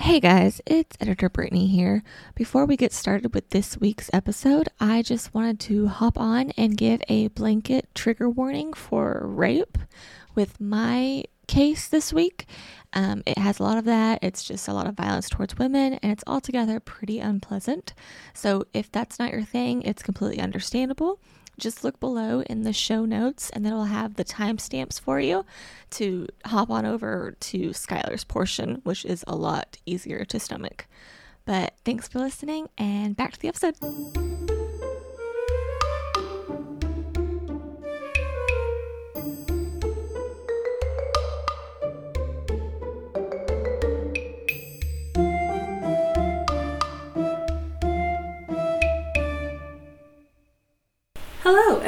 Hey guys, it's Editor Brittany here. Before we get started with this week's episode, I just wanted to hop on and give a blanket trigger warning for rape with my case this week. Um, it has a lot of that. It's just a lot of violence towards women, and it's altogether pretty unpleasant. So, if that's not your thing, it's completely understandable just look below in the show notes and then it'll have the timestamps for you to hop on over to Skylar's portion, which is a lot easier to stomach. But thanks for listening and back to the episode.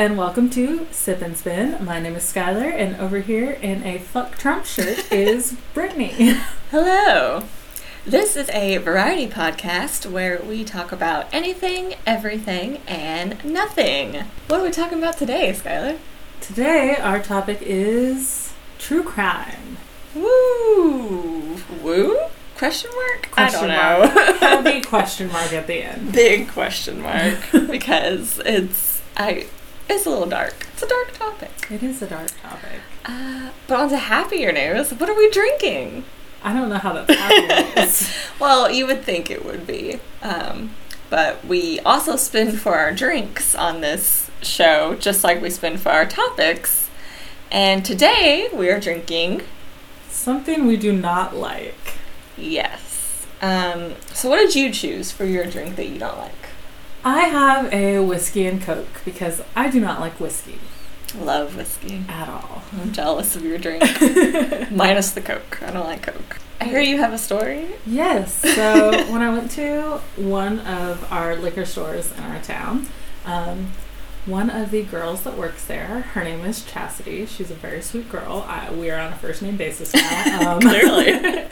And welcome to Sip and Spin. My name is Skylar, and over here in a fuck Trump shirt is Brittany. Hello. This is a variety podcast where we talk about anything, everything, and nothing. What are we talking about today, Skylar? Today our topic is true crime. Woo! Woo? Question mark? Question I don't know. Heavy question mark at the end. Big question mark because it's I it's a little dark. It's a dark topic. It is a dark topic. Uh, but on to happier news. What are we drinking? I don't know how that's happy well, you would think it would be. Um, but we also spin for our drinks on this show, just like we spin for our topics. And today we are drinking something we do not like. Yes. Um, so, what did you choose for your drink that you don't like? I have a whiskey and coke because I do not like whiskey. Love whiskey. At all. I'm jealous of your drink. Minus the coke. I don't like coke. I hear you have a story. Yes. So when I went to one of our liquor stores in our town, um, one of the girls that works there, her name is Chastity. She's a very sweet girl. I, we are on a first name basis now. Um, Clearly.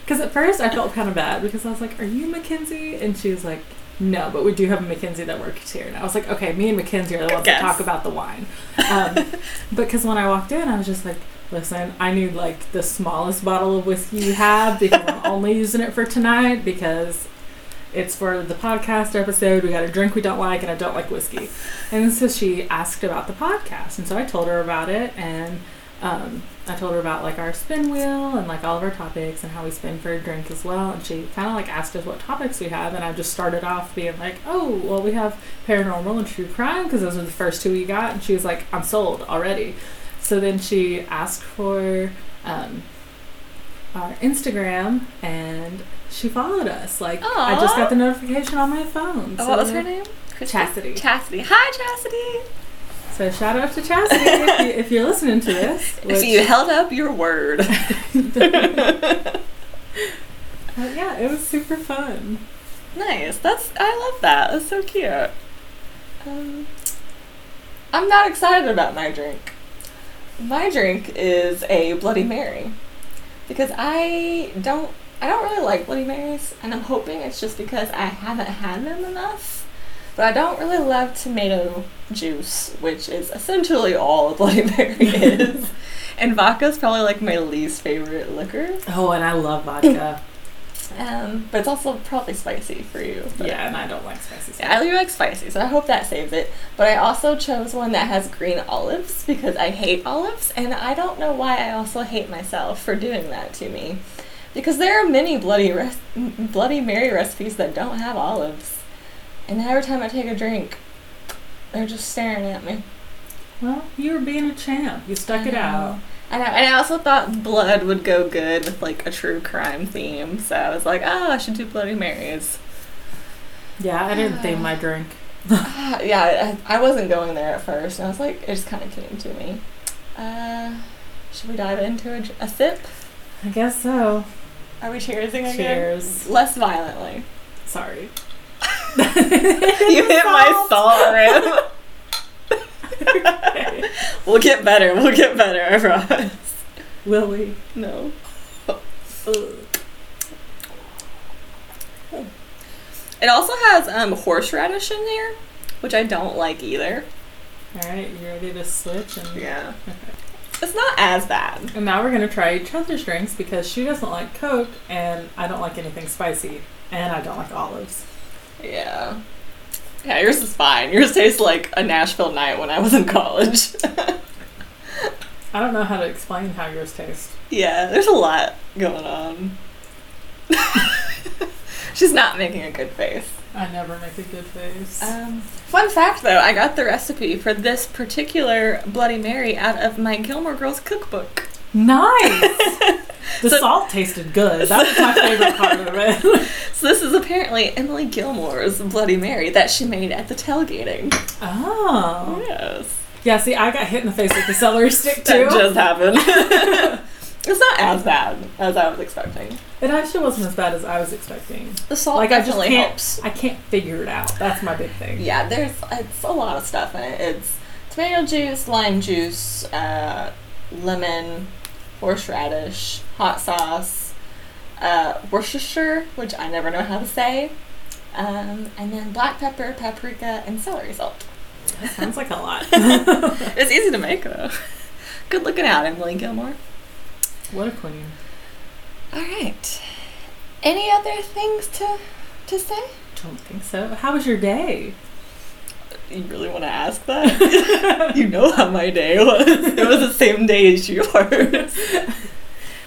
Because at first I felt kind of bad because I was like, "Are you Mackenzie?" And she was like, no, but we do have a Mackenzie that works here. And I was like, okay, me and Mackenzie are the ones that talk about the wine. Um, because when I walked in, I was just like, listen, I need like the smallest bottle of whiskey you have because I'm only using it for tonight because it's for the podcast episode. We got a drink we don't like, and I don't like whiskey. And so she asked about the podcast. And so I told her about it. And um, I told her about like our spin wheel and like all of our topics and how we spin for a drink as well. And she kind of like asked us what topics we have, and I just started off being like, "Oh, well, we have paranormal and true crime because those were the first two we got." And she was like, "I'm sold already." So then she asked for um, our Instagram, and she followed us. Like Aww. I just got the notification on my phone. Oh, so what was her name? Chastity. Chastity. Hi, Chastity. So shout out to Chastity if, you, if you're listening to this. Which... If you held up your word. yeah, it was super fun. Nice. That's I love that. That's so cute. Um, I'm not excited about my drink. My drink is a Bloody Mary because I don't I don't really like Bloody Marys, and I'm hoping it's just because I haven't had them enough. But I don't really love tomato juice, which is essentially all a Bloody Mary is. and vodka is probably like my least favorite liquor. Oh, and I love vodka. um, but it's also probably spicy for you. Yeah, and I don't like spicy. Stuff. Yeah, I like spicy, so I hope that saves it. But I also chose one that has green olives because I hate olives, and I don't know why I also hate myself for doing that to me. Because there are many Bloody res- Bloody Mary recipes that don't have olives. And every time I take a drink, they're just staring at me. Well, you were being a champ. You stuck it out. I know. And I also thought blood would go good with like a true crime theme. So I was like, oh, I should do Bloody Marys. Yeah, I didn't theme my drink. yeah, I, I, wasn't going there at first. And I was like, it just kind of came to me. Uh, should we dive into a, a sip? I guess so. Are we cheersing again? Cheers. Less violently. Sorry. You hit my salt rim. we'll get better. We'll get better. I promise. Will we? No. It also has um, horseradish in there, which I don't like either. All right, you ready to switch? And yeah. Okay. it's not as bad. And now we're gonna try each other's drinks because she doesn't like Coke and I don't like anything spicy and I don't like olives. Yeah. Yeah, yours is fine. Yours tastes like a Nashville night when I was in college. I don't know how to explain how yours taste. yeah, there's a lot going on. She's not making a good face. I never make a good face. Um, fun fact though, I got the recipe for this particular Bloody Mary out of my Gilmore Girls cookbook. Nice. The So- salt tasted good. That was my favorite part of it. So this is apparently Emily Gilmore's Bloody Mary that she made at the tailgating. Oh. Yes. Yeah, see, I got hit in the face with the celery stick That too. just happened. it's not as bad as I was expecting. It actually wasn't as bad as I was expecting. The salt Like I just definitely can't. helps. I can't figure it out. That's my big thing. Yeah, there's it's a lot of stuff in it. It's tomato juice, lime juice, uh, lemon, horseradish, hot sauce, uh, Worcestershire, which I never know how to say, um, and then black pepper, paprika, and celery salt. That sounds like a lot. It's easy to make though. Good looking out, Emily Gilmore. what a queen. All right. Any other things to to say? Don't think so. How was your day? You really want to ask that? you know how my day was. It was the same day as yours.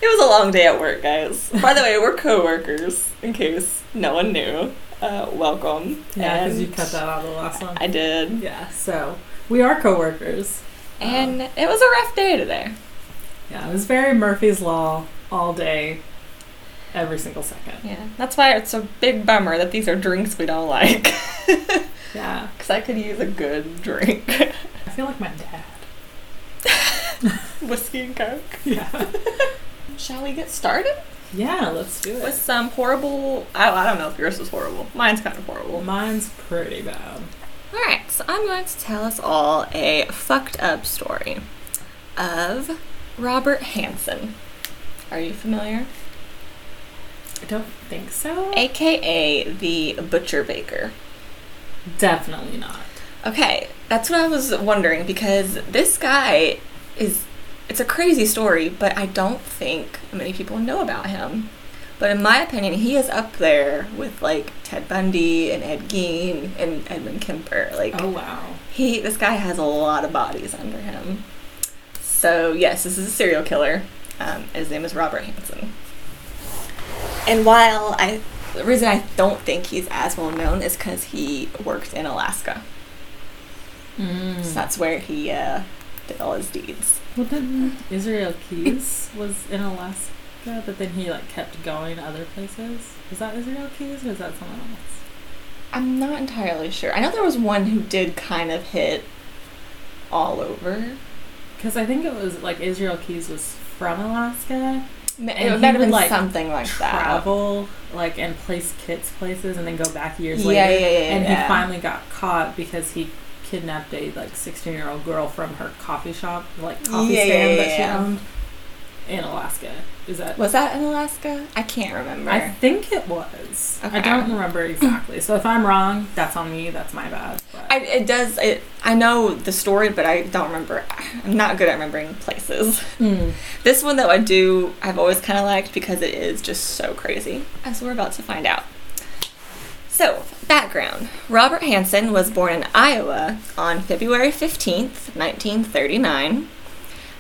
It was a long day at work, guys. By the way, we're coworkers, in case no one knew. Uh, welcome. Yeah, because you cut that out of the last one. I did. Yeah, so we are coworkers. And it was a rough day today. Yeah, it was very Murphy's Law all day, every single second. Yeah, that's why it's a big bummer that these are drinks we don't like. Yeah, Because I could use a good drink. I feel like my dad. Whiskey and Coke. Yeah. Shall we get started? Yeah, let's do it. With some horrible. I, I don't know if yours was horrible. Mine's kind of horrible. Mine's pretty bad. Alright, so I'm going to tell us all a fucked up story of Robert Hansen. Are you familiar? I don't think so. AKA the Butcher Baker. Definitely not. Okay, that's what I was wondering because this guy is. It's a crazy story, but I don't think many people know about him. But in my opinion, he is up there with like Ted Bundy and Ed Gein and Edmund Kemper. Like, Oh wow. He, this guy has a lot of bodies under him. So yes, this is a serial killer. Um, his name is Robert Hansen. And while I, the reason I don't think he's as well known is because he worked in Alaska. Mm. So that's where he uh, did all his deeds. Well, then Israel Keyes was in Alaska, but then he like kept going to other places. Is that Israel Keyes or is that someone else? I'm not entirely sure. I know there was one who did kind of hit all over. Because I think it was like Israel Keyes was from Alaska. It And might he have would, been like, something like that. Travel like and place kids places and then go back years Yeah, later. yeah, yeah, yeah, and yeah. he finally got caught because he kidnapped a like 16 year old girl from her coffee shop, like coffee yeah, stand yeah, that she owned in Alaska. Is that? Was that in Alaska? I can't remember. I think it was. I don't remember exactly. So if I'm wrong, that's on me. That's my bad. I, it does. It, I know the story, but I don't remember. I'm not good at remembering places. Mm. This one, though, I do. I've always kind of liked because it is just so crazy, as we're about to find out. So, background: Robert Hansen was born in Iowa on February 15th, 1939.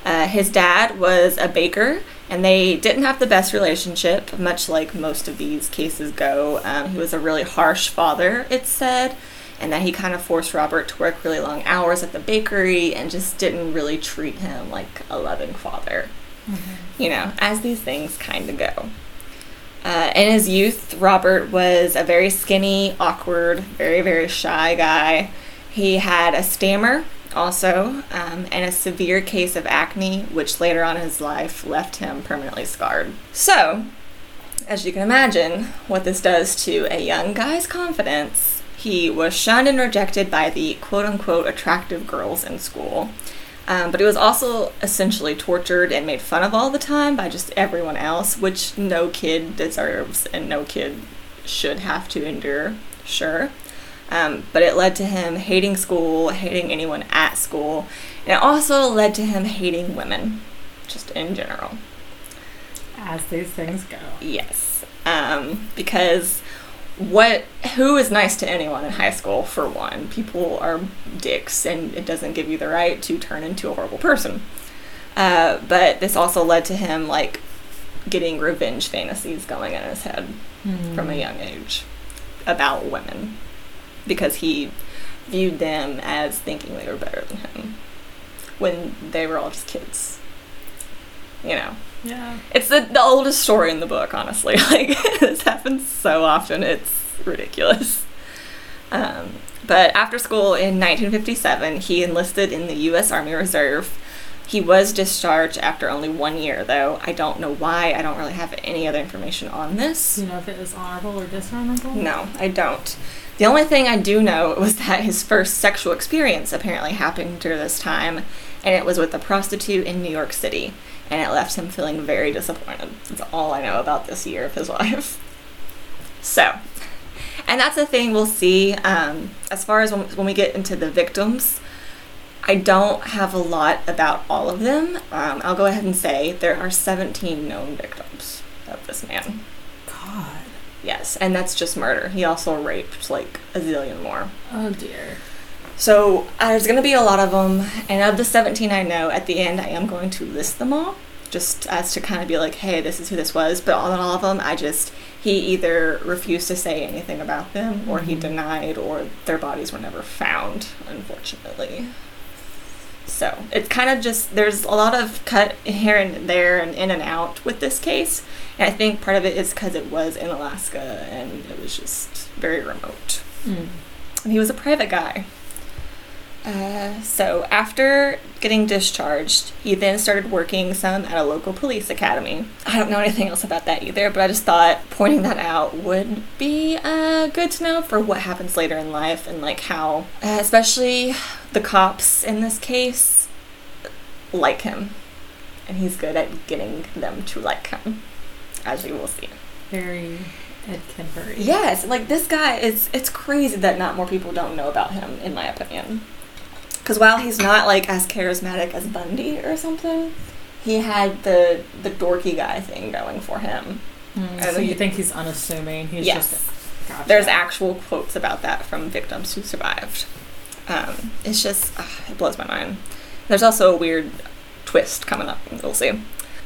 Uh, his dad was a baker, and they didn't have the best relationship, much like most of these cases go. Um, he was a really harsh father, it's said, and that he kind of forced Robert to work really long hours at the bakery and just didn't really treat him like a loving father. You know, as these things kind of go. Uh, in his youth, Robert was a very skinny, awkward, very, very shy guy. He had a stammer also, um, and a severe case of acne, which later on in his life left him permanently scarred. So, as you can imagine, what this does to a young guy's confidence, he was shunned and rejected by the quote unquote attractive girls in school. Um, but he was also essentially tortured and made fun of all the time by just everyone else, which no kid deserves and no kid should have to endure, sure. Um, but it led to him hating school, hating anyone at school, and it also led to him hating women, just in general. As these things go. Yes. Um, because what who is nice to anyone in high school for one people are dicks and it doesn't give you the right to turn into a horrible person uh, but this also led to him like getting revenge fantasies going in his head mm. from a young age about women because he viewed them as thinking they were better than him when they were all just kids you know yeah. It's the, the oldest story in the book, honestly. Like, this happens so often, it's ridiculous. Um, but after school in 1957, he enlisted in the U.S. Army Reserve. He was discharged after only one year, though. I don't know why. I don't really have any other information on this. Do you know if it was honorable or dishonorable? No, I don't. The only thing I do know was that his first sexual experience apparently happened during this time, and it was with a prostitute in New York City and it left him feeling very disappointed. That's all I know about this year of his life. So, and that's the thing we'll see um, as far as when, when we get into the victims. I don't have a lot about all of them. Um, I'll go ahead and say there are 17 known victims of this man. God. Yes, and that's just murder. He also raped like a zillion more. Oh dear. So there's going to be a lot of them, and of the 17 I know, at the end I am going to list them all, just as to kind of be like, hey, this is who this was. But on all of them, I just he either refused to say anything about them, or mm-hmm. he denied, or their bodies were never found, unfortunately. So it's kind of just there's a lot of cut here and there and in and out with this case, and I think part of it is because it was in Alaska and it was just very remote. Mm. And he was a private guy. Uh, so after getting discharged, he then started working some at a local police academy. I don't know anything else about that either, but I just thought pointing that out would be uh, good to know for what happens later in life and like how, uh, especially the cops in this case, like him, and he's good at getting them to like him, as we will see. Very Ed Kemper. Yes, like this guy is. It's crazy that not more people don't know about him, in my opinion. Because while he's not like as charismatic as Bundy or something, he had the the dorky guy thing going for him. Mm, so you think he's unassuming? He's yes. just. Gotcha. There's actual quotes about that from victims who survived. Um, it's just uh, it blows my mind. There's also a weird twist coming up. We'll see.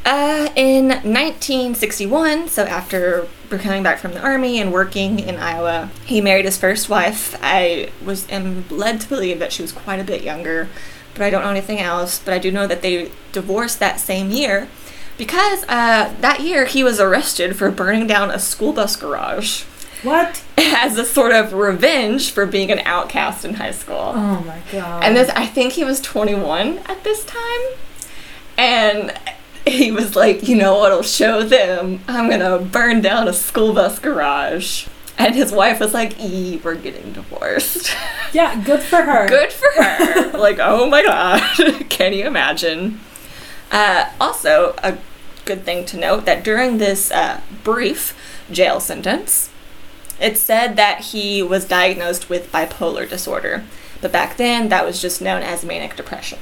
Uh, in 1961, so after coming back from the army and working in Iowa, he married his first wife. I was am led to believe that she was quite a bit younger, but I don't know anything else. But I do know that they divorced that same year because uh, that year he was arrested for burning down a school bus garage. What? As a sort of revenge for being an outcast in high school. Oh my god. And this, I think he was 21 at this time. And he was like, you know what'll show them? I'm gonna burn down a school bus garage. And his wife was like, E, we're getting divorced. Yeah, good for her. good for her. like, oh my god. Can you imagine? Uh, also, a good thing to note that during this uh, brief jail sentence, it said that he was diagnosed with bipolar disorder. But back then, that was just known as manic depression.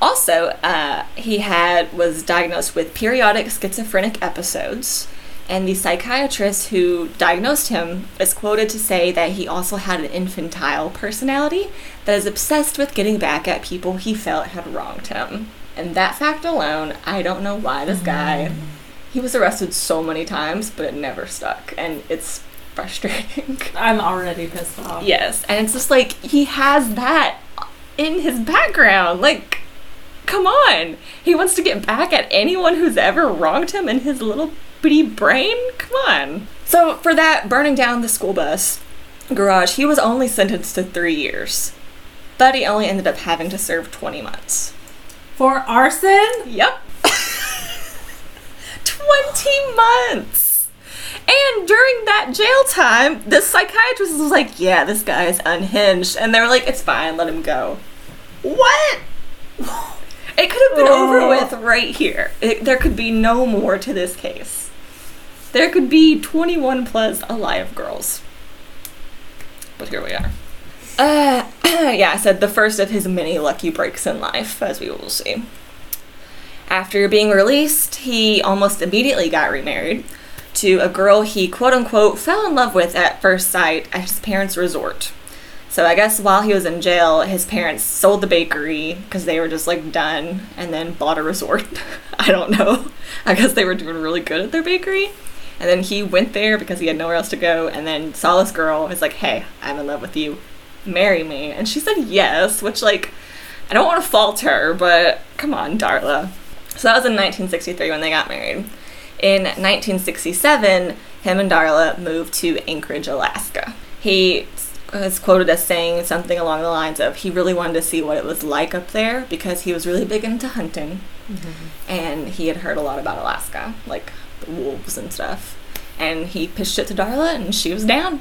Also, uh, he had was diagnosed with periodic schizophrenic episodes, and the psychiatrist who diagnosed him is quoted to say that he also had an infantile personality that is obsessed with getting back at people he felt had wronged him. And that fact alone, I don't know why this guy. Mm. He was arrested so many times, but it never stuck, and it's frustrating. I'm already pissed off. Yes, and it's just like he has that in his background. Like, Come on. He wants to get back at anyone who's ever wronged him in his little bitty brain? Come on. So, for that burning down the school bus garage, he was only sentenced to three years. But he only ended up having to serve 20 months. For arson? Yep. 20 months! And during that jail time, the psychiatrist was like, yeah, this guy is unhinged. And they were like, it's fine, let him go. What? It could have been oh. over with right here. It, there could be no more to this case. There could be 21 plus alive girls. But here we are. Uh, yeah, I said the first of his many lucky breaks in life, as we will see. After being released, he almost immediately got remarried to a girl he quote unquote fell in love with at first sight at his parents' resort. So I guess while he was in jail, his parents sold the bakery because they were just like done and then bought a resort. I don't know. I guess they were doing really good at their bakery. And then he went there because he had nowhere else to go and then saw this girl and was like, hey, I'm in love with you. Marry me. And she said yes, which, like, I don't want to fault her, but come on, Darla. So that was in 1963 when they got married. In 1967, him and Darla moved to Anchorage, Alaska. He is quoted as saying something along the lines of he really wanted to see what it was like up there because he was really big into hunting mm-hmm. and he had heard a lot about Alaska, like the wolves and stuff. And he pitched it to Darla and she was down.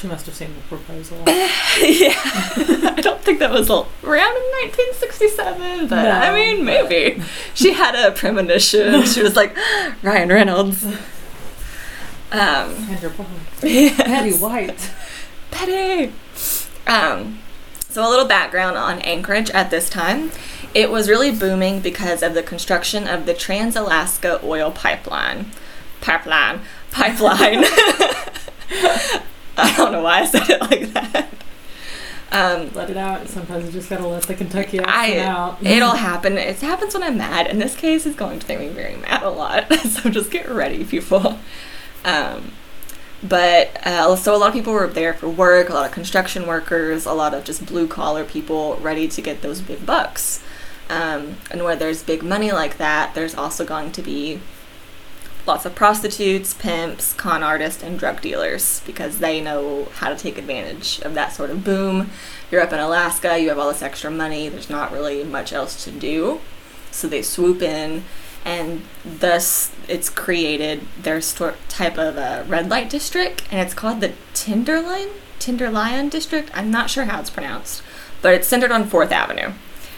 She must have seen the proposal. yeah. I don't think that was around in 1967, but no, I mean, maybe. she had a premonition. she was like, Ryan Reynolds. Um, Sandra Bullock. Yes. Betty White. Betty! Um, so, a little background on Anchorage at this time. It was really booming because of the construction of the Trans Alaska Oil Pipeline. Pipeline. Pipeline. I don't know why I said it like that. Um, let it out. Sometimes you just gotta let the Kentucky accent out. it'll happen. It happens when I'm mad. In this case, it's going to make me very mad a lot. so just get ready, people. Um, but uh, so a lot of people were there for work. A lot of construction workers. A lot of just blue collar people ready to get those big bucks. Um, and where there's big money like that, there's also going to be lots of prostitutes, pimps, con artists, and drug dealers because they know how to take advantage of that sort of boom. You're up in Alaska, you have all this extra money, there's not really much else to do. So they swoop in, and thus it's created their type of a red light district, and it's called the Tenderloin, Tenderloin district. I'm not sure how it's pronounced, but it's centered on 4th Avenue.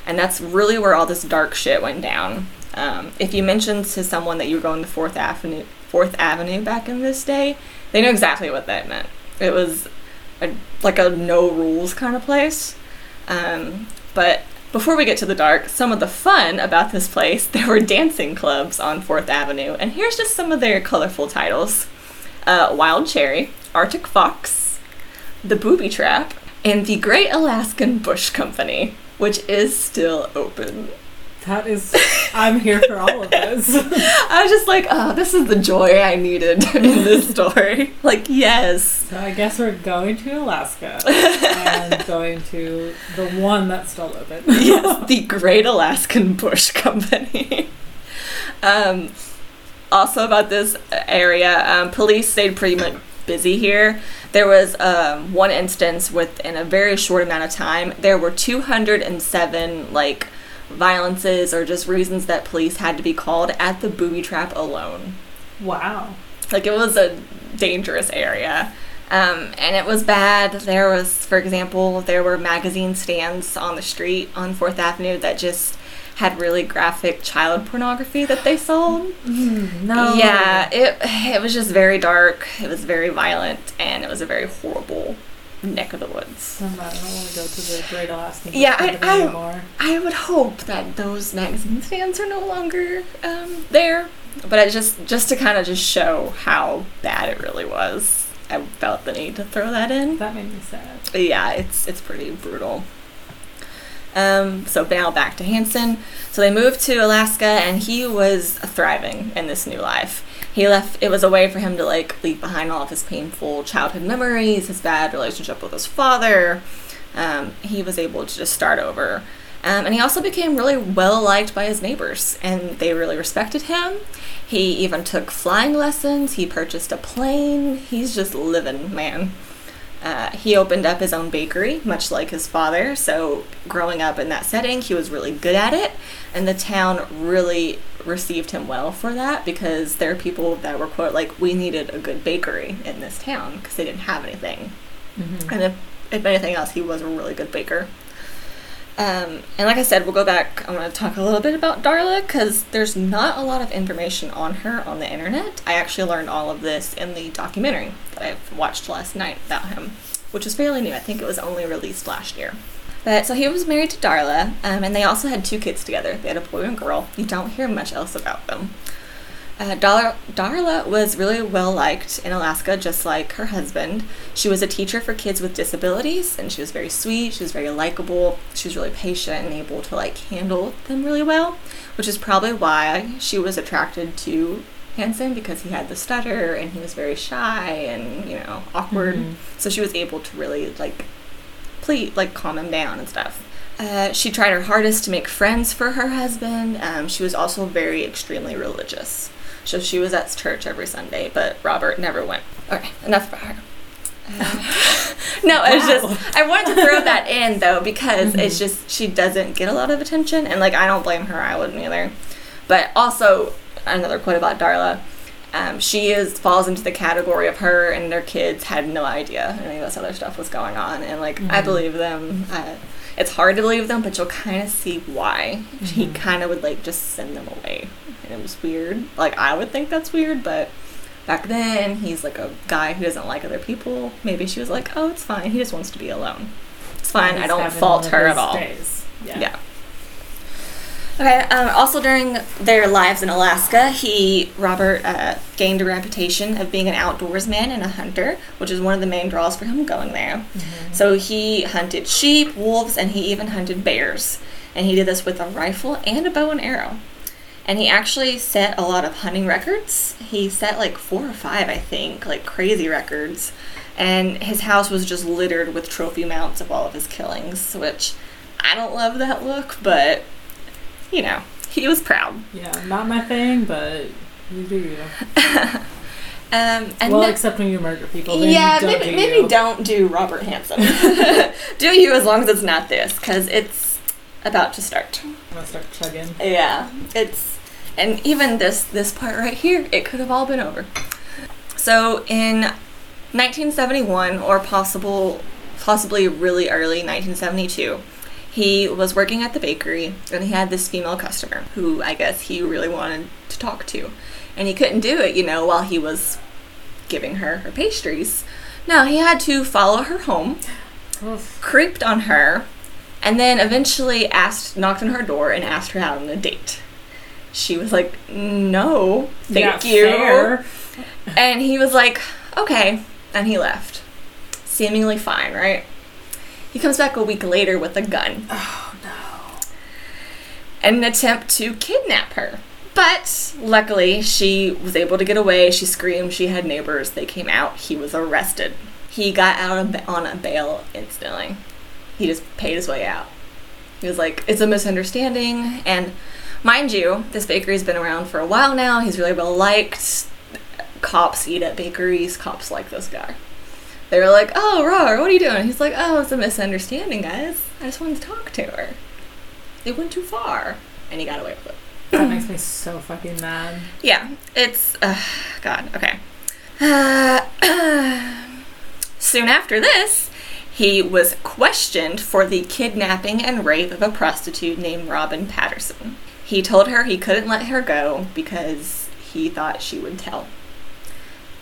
And that's really where all this dark shit went down. Um, if you mentioned to someone that you were going to Fourth Avenue, Fourth Avenue back in this day, they knew exactly what that meant. It was a, like a no rules kind of place. Um, but before we get to the dark, some of the fun about this place, there were dancing clubs on Fourth Avenue, and here's just some of their colorful titles: uh, Wild Cherry, Arctic Fox, The Booby Trap, and the Great Alaskan Bush Company, which is still open. That is, I'm here for all of this. I was just like, oh, this is the joy I needed in this story. Like, yes. So I guess we're going to Alaska and going to the one that's still open. yes, the Great Alaskan Bush Company. um, also about this area, um, police stayed pretty much busy here. There was um, one instance within a very short amount of time. There were 207 like violences or just reasons that police had to be called at the booby trap alone. Wow. Like it was a dangerous area. Um, and it was bad. There was, for example, there were magazine stands on the street on Fourth Avenue that just had really graphic child pornography that they sold. Mm, no. Yeah, it it was just very dark. It was very violent, and it was a very horrible neck of the woods. I don't want to go to the Great Alaskan. Yeah, I, I, I would hope that those magazine stands are no longer um, there. But I just just to kind of just show how bad it really was, I felt the need to throw that in. That made me sad. Yeah, it's it's pretty brutal. Um, so now back to Hansen. So they moved to Alaska, and he was thriving in this new life he left it was a way for him to like leave behind all of his painful childhood memories his bad relationship with his father. Um, he was able to just start over. Um, and he also became really well liked by his neighbors and they really respected him. He even took flying lessons. He purchased a plane. He's just living man uh, he opened up his own bakery, much like his father. So, growing up in that setting, he was really good at it. And the town really received him well for that because there are people that were, quote, like, we needed a good bakery in this town because they didn't have anything. Mm-hmm. And if, if anything else, he was a really good baker. Um, and like I said, we'll go back. I'm going to talk a little bit about Darla because there's not a lot of information on her on the internet. I actually learned all of this in the documentary that I watched last night about him, which was fairly new. I think it was only released last year. But so he was married to Darla, um, and they also had two kids together. They had a boy and girl. You don't hear much else about them. Uh, Dar- Darla was really well liked in Alaska, just like her husband. She was a teacher for kids with disabilities, and she was very sweet. She was very likable. She was really patient and able to like handle them really well, which is probably why she was attracted to Hansen because he had the stutter and he was very shy and you know awkward. Mm-hmm. So she was able to really like please like calm him down and stuff. Uh, she tried her hardest to make friends for her husband. Um, she was also very extremely religious. So she was at church every Sunday, but Robert never went. Okay, enough about her. No, it's wow. just I wanted to throw that in though because mm-hmm. it's just she doesn't get a lot of attention, and like I don't blame her. I wouldn't either. But also another quote about Darla. Um, she is falls into the category of her and their kids had no idea any of this other stuff was going on, and like mm-hmm. I believe them. Uh, it's hard to believe them, but you'll kind of see why. Mm-hmm. He kind of would like just send them away it was weird. Like I would think that's weird, but back then he's like a guy who doesn't like other people. Maybe she was like, "Oh, it's fine. He just wants to be alone. It's fine. I don't fault her at all." Days. Yeah. yeah. Okay. Um, also, during their lives in Alaska, he Robert uh, gained a reputation of being an outdoorsman and a hunter, which is one of the main draws for him going there. Mm-hmm. So he hunted sheep, wolves, and he even hunted bears. And he did this with a rifle and a bow and arrow and he actually set a lot of hunting records. He set like four or five, I think, like crazy records. And his house was just littered with trophy mounts of all of his killings, which I don't love that look, but you know, he was proud. Yeah, not my thing, but you do you. Um, and well, except when you murder people. yeah, maybe do maybe don't do Robert Hansen. do you as long as it's not this, because it's about to start. I'm gonna start chugging. Yeah, it's and even this this part right here, it could have all been over. So in 1971 or possible possibly really early 1972, he was working at the bakery and he had this female customer who I guess he really wanted to talk to. And he couldn't do it, you know, while he was giving her her pastries. No, he had to follow her home, Oof. creeped on her, and then eventually asked knocked on her door and asked her out on a date she was like, no, thank yeah, you. Fair. And he was like, okay. And he left. Seemingly fine, right? He comes back a week later with a gun. Oh, no. And an attempt to kidnap her. But luckily, she was able to get away. She screamed. She had neighbors. They came out. He was arrested. He got out on a bail instantly. He just paid his way out. He was like, it's a misunderstanding. And Mind you, this bakery's been around for a while now. He's really well liked. Cops eat at bakeries. Cops like this guy. They were like, "Oh, Rar, what are you doing?" He's like, "Oh, it's a misunderstanding, guys. I just wanted to talk to her. It went too far, and he got away with it." That makes me so fucking mad. Yeah, it's uh, God. Okay. Uh, soon after this, he was questioned for the kidnapping and rape of a prostitute named Robin Patterson. He told her he couldn't let her go because he thought she would tell.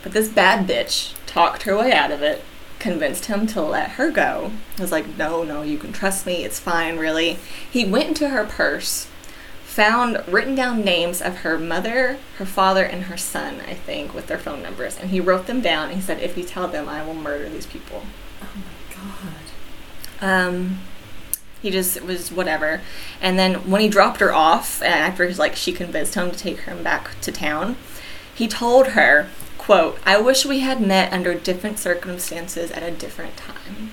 But this bad bitch talked her way out of it, convinced him to let her go. He was like, no, no, you can trust me, it's fine, really. He went into her purse, found written down names of her mother, her father, and her son, I think, with their phone numbers. And he wrote them down. He said, if you tell them, I will murder these people. Oh my god. Um, he just was whatever. And then when he dropped her off, and after like she convinced him to take her back to town, he told her, "quote I wish we had met under different circumstances at a different time."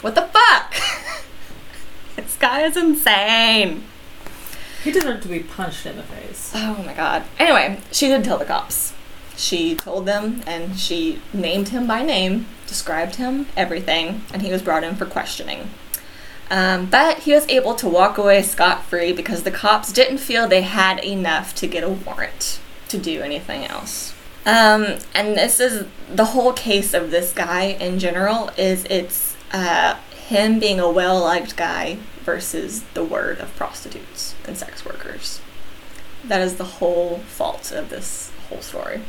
What the fuck? this guy is insane. He deserved to be punched in the face. Oh my god. Anyway, she did tell the cops. She told them and she named him by name, described him, everything, and he was brought in for questioning. Um, but he was able to walk away scot free because the cops didn't feel they had enough to get a warrant to do anything else. Um, and this is the whole case of this guy in general is it's uh, him being a well liked guy versus the word of prostitutes and sex workers. That is the whole fault of this whole story.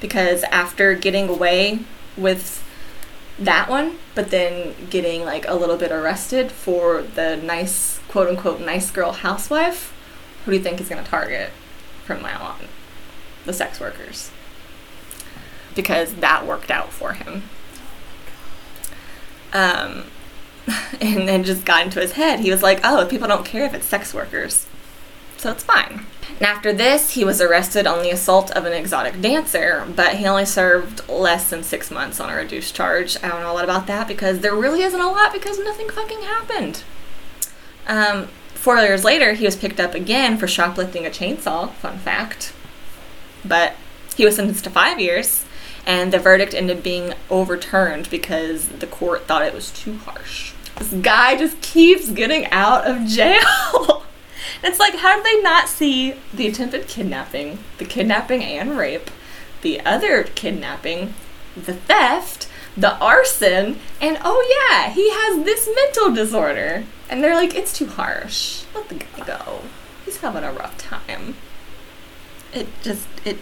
Because after getting away with that one, but then getting like a little bit arrested for the nice, quote unquote, nice girl housewife, who do you think he's going to target from now on? The sex workers. Because that worked out for him. Um, and then just got into his head. He was like, oh, people don't care if it's sex workers. So it's fine. And after this, he was arrested on the assault of an exotic dancer, but he only served less than six months on a reduced charge. I don't know a lot about that because there really isn't a lot because nothing fucking happened. Um, four years later, he was picked up again for shoplifting a chainsaw, fun fact. But he was sentenced to five years, and the verdict ended being overturned because the court thought it was too harsh. This guy just keeps getting out of jail. it's like, how did they not see the attempted kidnapping, the kidnapping and rape, the other kidnapping, the theft, the arson, and oh yeah, he has this mental disorder. And they're like, it's too harsh. Let the guy go. He's having a rough time. It just, it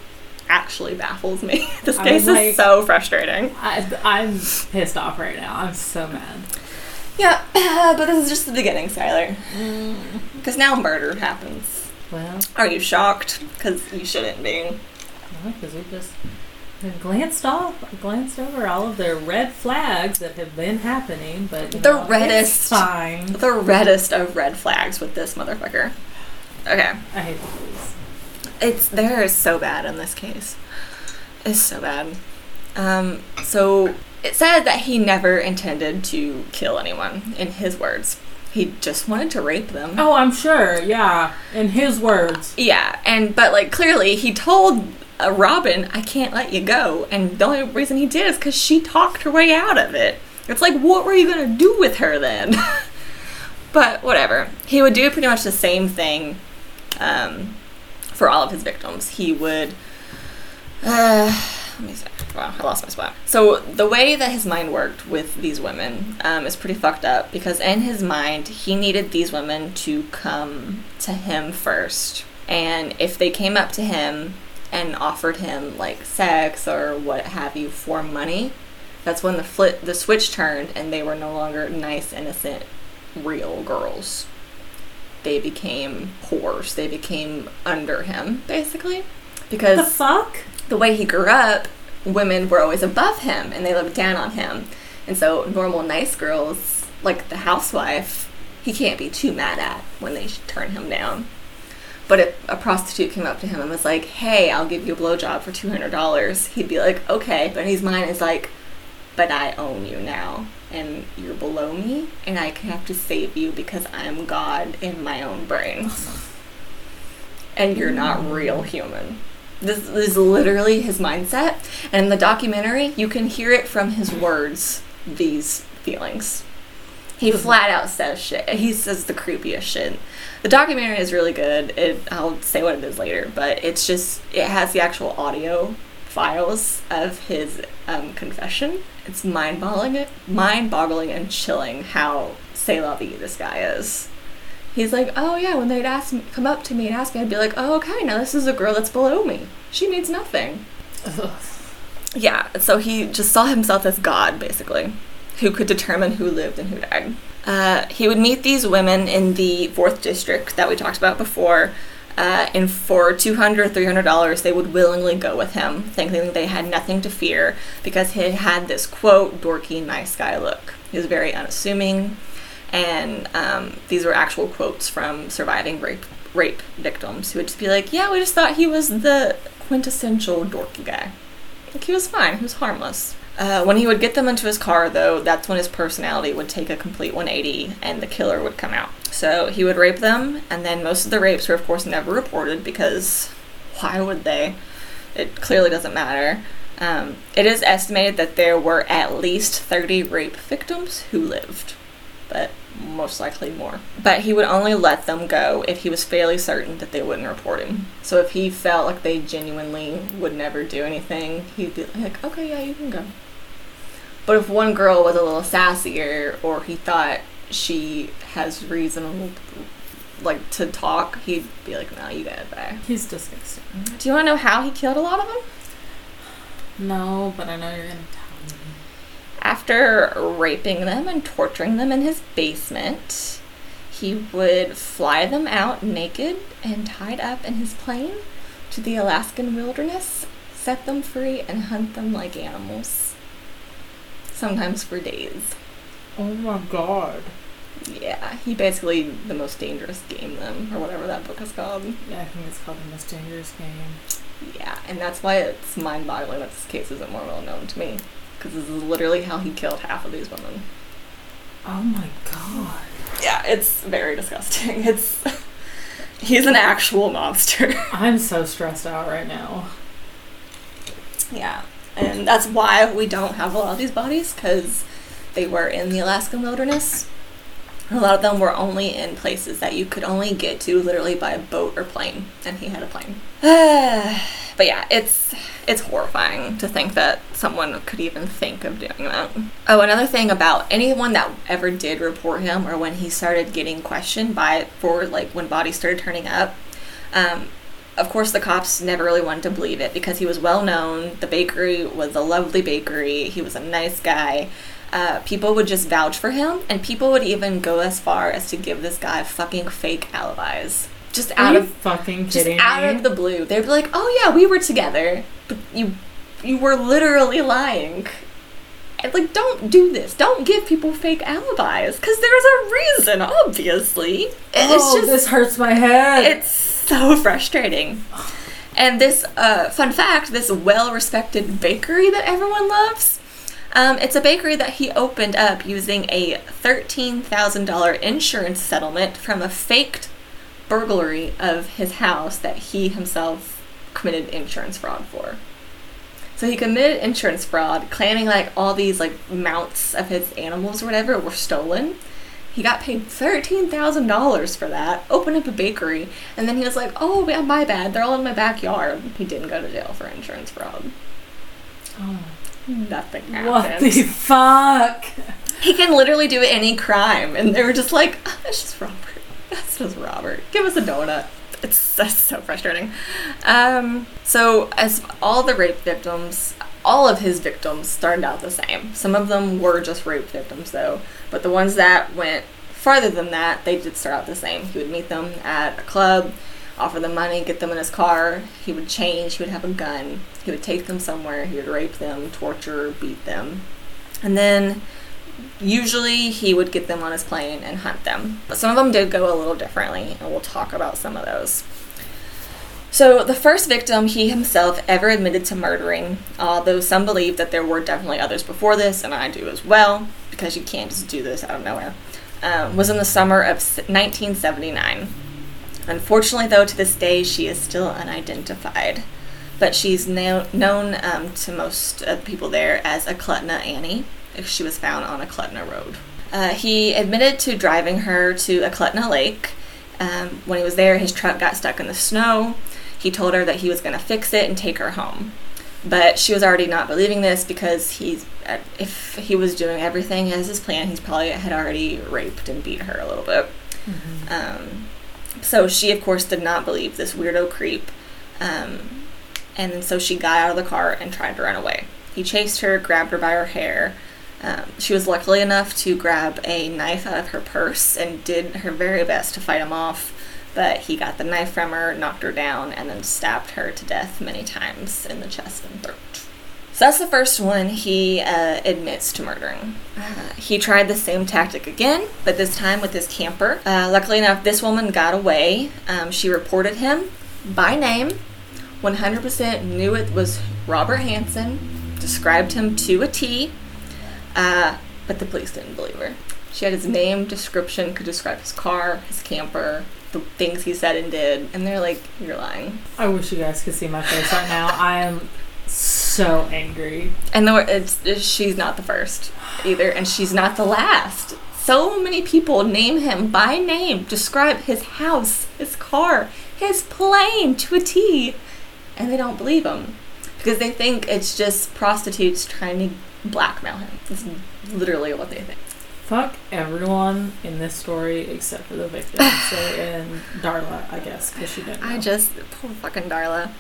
actually baffles me. this case like, is so frustrating. I, I'm pissed off right now. I'm so mad. Yeah, but this is just the beginning, Skylar. Because mm. now murder happens. Well, are you shocked? Because you shouldn't be. because we just glanced off, glanced over all of the red flags that have been happening, but the know, reddest, fine. The reddest of red flags with this motherfucker. Okay. I hate the police. It's there is so bad in this case. It's so bad. Um, so it said that he never intended to kill anyone, in his words. He just wanted to rape them. Oh, I'm sure. Yeah, in his words. Yeah, and but like clearly he told uh, Robin, "I can't let you go," and the only reason he did is because she talked her way out of it. It's like, what were you gonna do with her then? but whatever. He would do pretty much the same thing um, for all of his victims. He would. Uh, let me see. Wow, I lost my spot. So the way that his mind worked with these women um, is pretty fucked up because in his mind he needed these women to come to him first, and if they came up to him and offered him like sex or what have you for money, that's when the flip the switch turned and they were no longer nice, innocent, real girls. They became whores. They became under him, basically. Because the fuck? the way he grew up, women were always above him and they looked down on him. And so normal nice girls, like the housewife, he can't be too mad at when they turn him down. But if a prostitute came up to him and was like, "Hey, I'll give you a blowjob for two hundred dollars," he'd be like, "Okay," but his mind is like, "But I own you now, and you're below me, and I have to save you because I'm God in my own brain, and you're not real human." This is literally his mindset. And in the documentary, you can hear it from his words, these feelings. He flat out says shit. He says the creepiest shit. The documentary is really good. It, I'll say what it is later, but it's just, it has the actual audio files of his um, confession. It's mind-boggling, mind-boggling and chilling how say la vie this guy is he's like, oh yeah, when they'd ask me, come up to me and ask me, I'd be like, oh okay, now this is a girl that's below me. She needs nothing. Ugh. Yeah, so he just saw himself as God, basically, who could determine who lived and who died. Uh, he would meet these women in the fourth district that we talked about before, uh, and for $200 $300 they would willingly go with him thinking they had nothing to fear because he had this quote dorky nice guy look he was very unassuming and um, these were actual quotes from surviving rape rape victims who would just be like, "Yeah, we just thought he was the quintessential dorky guy. Like he was fine. He was harmless." Uh, when he would get them into his car, though, that's when his personality would take a complete 180 and the killer would come out. So he would rape them, and then most of the rapes were, of course, never reported because why would they? It clearly doesn't matter. Um, it is estimated that there were at least 30 rape victims who lived but most likely more. But he would only let them go if he was fairly certain that they wouldn't report him. So if he felt like they genuinely would never do anything, he'd be like, okay, yeah, you can go. But if one girl was a little sassier or he thought she has reason like to talk, he'd be like, "No, you gotta back." He's disgusting. Do you want to know how he killed a lot of them? No, but I know you're gonna tell me. After raping them and torturing them in his basement, he would fly them out naked and tied up in his plane to the Alaskan wilderness, set them free, and hunt them like animals. Sometimes for days. Oh my god. Yeah, he basically the most dangerous game them, or whatever that book is called. Yeah, I think it's called the most dangerous game. Yeah, and that's why it's mind-boggling that this case isn't more well known to me, because this is literally how he killed half of these women. Oh my god. Yeah, it's very disgusting. It's he's an actual monster. I'm so stressed out right now. Yeah, and that's why we don't have a lot of these bodies because they were in the Alaskan wilderness. A lot of them were only in places that you could only get to literally by a boat or plane, and he had a plane. but yeah, it's it's horrifying to think that someone could even think of doing that. Oh, another thing about anyone that ever did report him, or when he started getting questioned by for like when bodies started turning up. Um, of course, the cops never really wanted to believe it because he was well known. The bakery was a lovely bakery. He was a nice guy uh, people would just vouch for him, and people would even go as far as to give this guy fucking fake alibis. Just out of fucking just out me? of the blue, they'd be like, "Oh yeah, we were together," but you you were literally lying. And, like, don't do this. Don't give people fake alibis because there's a reason. Obviously, oh, it's just this hurts my head. it's so frustrating. And this uh, fun fact: this well-respected bakery that everyone loves. Um, it's a bakery that he opened up using a $13,000 insurance settlement from a faked burglary of his house that he himself committed insurance fraud for. So he committed insurance fraud, claiming like all these like mounts of his animals or whatever were stolen. He got paid thirteen thousand dollars for that. Opened up a bakery, and then he was like, "Oh, yeah, my bad. They're all in my backyard." He didn't go to jail for insurance fraud. oh, Nothing happened. what the fuck? He can literally do any crime, and they were just like, "Ah, "It's just Robert. That's just Robert. Give us a donut." It's that's so frustrating. Um, so, as all the rape victims, all of his victims started out the same. Some of them were just rape victims, though, but the ones that went farther than that, they did start out the same. He would meet them at a club, offer them money, get them in his car. He would change. He would have a gun. He would take them somewhere. He would rape them, torture, beat them, and then usually he would get them on his plane and hunt them. But some of them did go a little differently, and we'll talk about some of those. So, the first victim he himself ever admitted to murdering, although some believe that there were definitely others before this, and I do as well, because you can't just do this out of nowhere, um, was in the summer of 1979. Unfortunately, though, to this day, she is still unidentified. But she's now known um, to most of the people there as Eklutna Annie. She was found on Eklutna Road. Uh, he admitted to driving her to Eklutna Lake. Um, when he was there, his truck got stuck in the snow. He told her that he was going to fix it and take her home. But she was already not believing this because he's, uh, if he was doing everything as his plan, he's probably had already raped and beat her a little bit. Um, so she, of course, did not believe this weirdo creep. Um, and so she got out of the car and tried to run away. He chased her, grabbed her by her hair. Um, she was lucky enough to grab a knife out of her purse and did her very best to fight him off. But he got the knife from her, knocked her down, and then stabbed her to death many times in the chest and throat. So that's the first one he uh, admits to murdering. Uh, he tried the same tactic again, but this time with his camper. Uh, luckily enough, this woman got away. Um, she reported him by name, 100% knew it was Robert Hansen, described him to a T, uh, but the police didn't believe her. She had his name, description, could describe his car, his camper, the things he said and did, and they're like, "You're lying." I wish you guys could see my face right now. I am so angry. And the, it's, it's she's not the first either, and she's not the last. So many people name him by name, describe his house, his car, his plane to a T, and they don't believe him because they think it's just prostitutes trying to blackmail him. It's literally what they think. Fuck everyone in this story except for the victim. so, and Darla, I guess, because she didn't. Know. I just poor fucking Darla.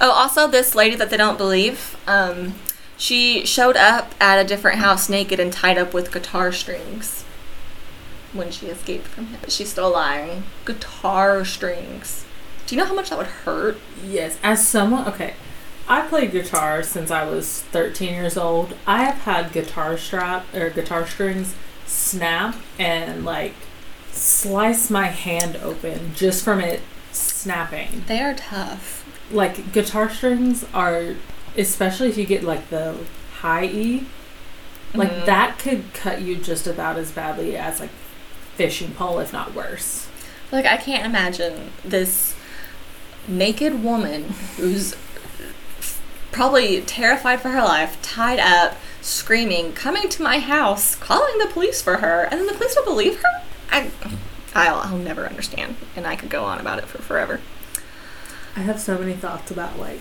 Oh, also this lady that they don't believe. Um, she showed up at a different house naked and tied up with guitar strings when she escaped from him. But she's still lying. Guitar strings. Do you know how much that would hurt? Yes, as someone okay, I played guitar since I was 13 years old. I have had guitar strap or guitar strings snap and like slice my hand open just from it snapping. They are tough. Like guitar strings are especially if you get like the high E, like mm-hmm. that could cut you just about as badly as like fishing pole if not worse. Like I can't imagine this naked woman who's probably terrified for her life, tied up, screaming, coming to my house, calling the police for her, and then the police don't believe her? I, I'll, I'll never understand, and I could go on about it for forever. I have so many thoughts about like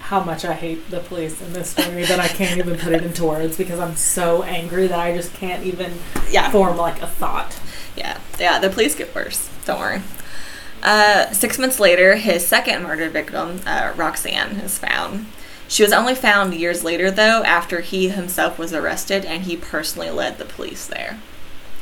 how much I hate the police in this story that I can't even put it into words because I'm so angry that I just can't even yeah. form like a thought. Yeah, yeah, the police get worse. Don't worry. Uh, six months later, his second murder victim, uh, Roxanne, is found. She was only found years later, though, after he himself was arrested and he personally led the police there.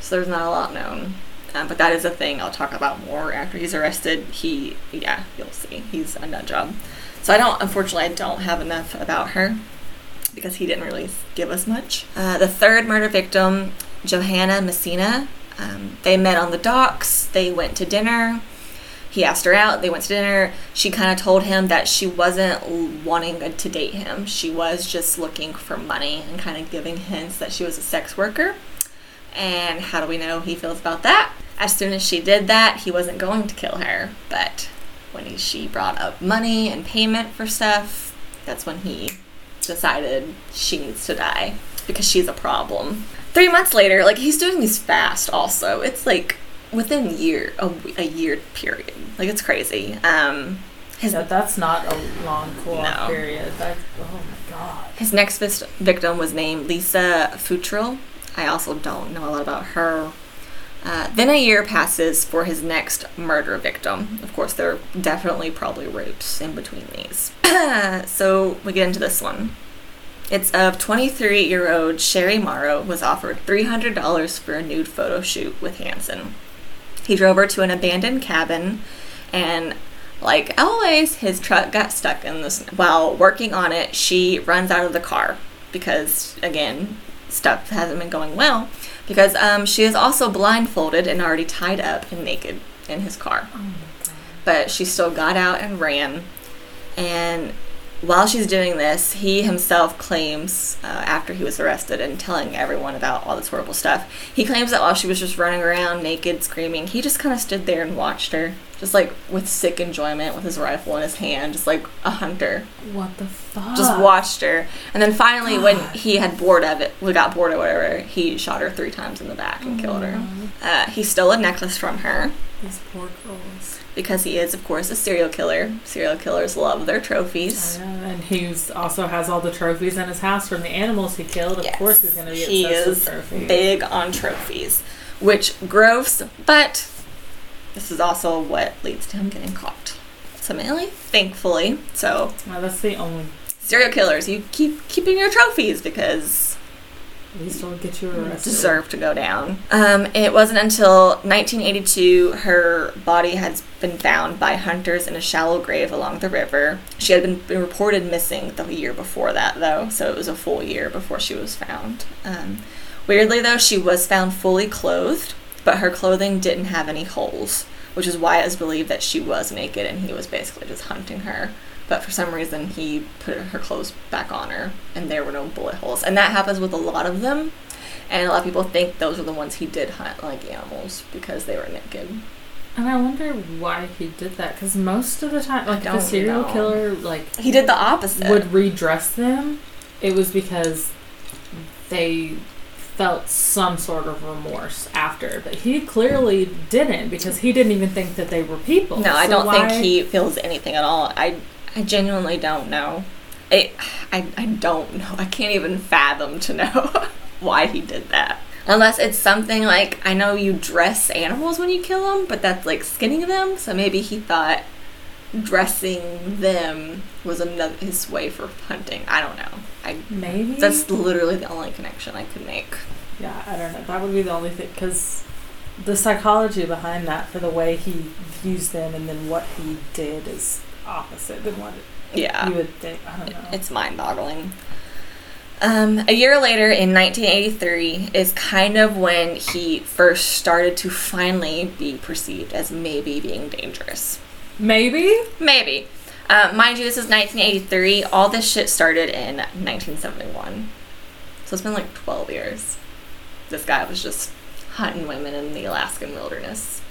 So there's not a lot known. Um, but that is a thing I'll talk about more after he's arrested. He, yeah, you'll see. He's a nut job. So I don't, unfortunately, I don't have enough about her because he didn't really give us much. Uh, the third murder victim, Johanna Messina, um, they met on the docks. They went to dinner he asked her out. They went to dinner. She kind of told him that she wasn't wanting to date him. She was just looking for money and kind of giving hints that she was a sex worker. And how do we know he feels about that? As soon as she did that, he wasn't going to kill her. But when he, she brought up money and payment for stuff, that's when he decided she needs to die because she's a problem. Three months later, like he's doing these fast also. It's like within year a, a year period. Like it's crazy. Um, his, that's not a long cool no. period. That, oh my god. His next vis- victim was named Lisa Futrell. I also don't know a lot about her. Uh, then a year passes for his next murder victim. Of course, there are definitely probably rapes in between these. so we get into this one. It's of 23 year old Sherry Morrow was offered $300 for a nude photo shoot with Hansen. He drove her to an abandoned cabin, and like always, his truck got stuck in this. While working on it, she runs out of the car because, again, stuff hasn't been going well. Because um, she is also blindfolded and already tied up and naked in his car. Oh but she still got out and ran. And while she's doing this, he himself claims, uh, after he was arrested and telling everyone about all this horrible stuff, he claims that while she was just running around naked, screaming, he just kind of stood there and watched her, just like with sick enjoyment, with his rifle in his hand, just like a hunter. What the fuck? Just watched her, and then finally, God. when he had bored of it, we got bored or whatever, he shot her three times in the back and oh killed her. Uh, he stole a necklace from her. These poor girls because he is, of course, a serial killer. Serial killers love their trophies. Yeah, and he also has all the trophies in his house from the animals he killed. Of yes. course, he's going to be obsessed he is big on trophies, which gross, but this is also what leads to him getting caught. Ultimately, thankfully. So, well, that's the only serial killers. You keep keeping your trophies because these don't get you arrested. Deserve to go down. Um, it wasn't until 1982 her body had been found by hunters in a shallow grave along the river. She had been, been reported missing the year before that, though, so it was a full year before she was found. Um, weirdly, though, she was found fully clothed, but her clothing didn't have any holes, which is why it was believed that she was naked and he was basically just hunting her but for some reason he put her clothes back on her and there were no bullet holes and that happens with a lot of them and a lot of people think those are the ones he did hunt like animals because they were naked and I wonder why he did that because most of the time, like the serial know. killer, like he did the opposite, would redress them. It was because they felt some sort of remorse after, but he clearly didn't because he didn't even think that they were people. No, so I don't why... think he feels anything at all. I I genuinely don't know. it, I, I don't know. I can't even fathom to know why he did that. Unless it's something like I know you dress animals when you kill them, but that's like skinning them. So maybe he thought dressing them was another his way for hunting. I don't know. I maybe that's literally the only connection I could make. Yeah, I don't know. That would be the only thing because the psychology behind that for the way he views them and then what he did is opposite than what it, yeah you would think. I don't know. It's mind-boggling. Um, a year later, in 1983, is kind of when he first started to finally be perceived as maybe being dangerous. Maybe? Maybe. Uh, mind you, this is 1983. All this shit started in 1971. So it's been like 12 years. This guy was just hunting women in the Alaskan wilderness,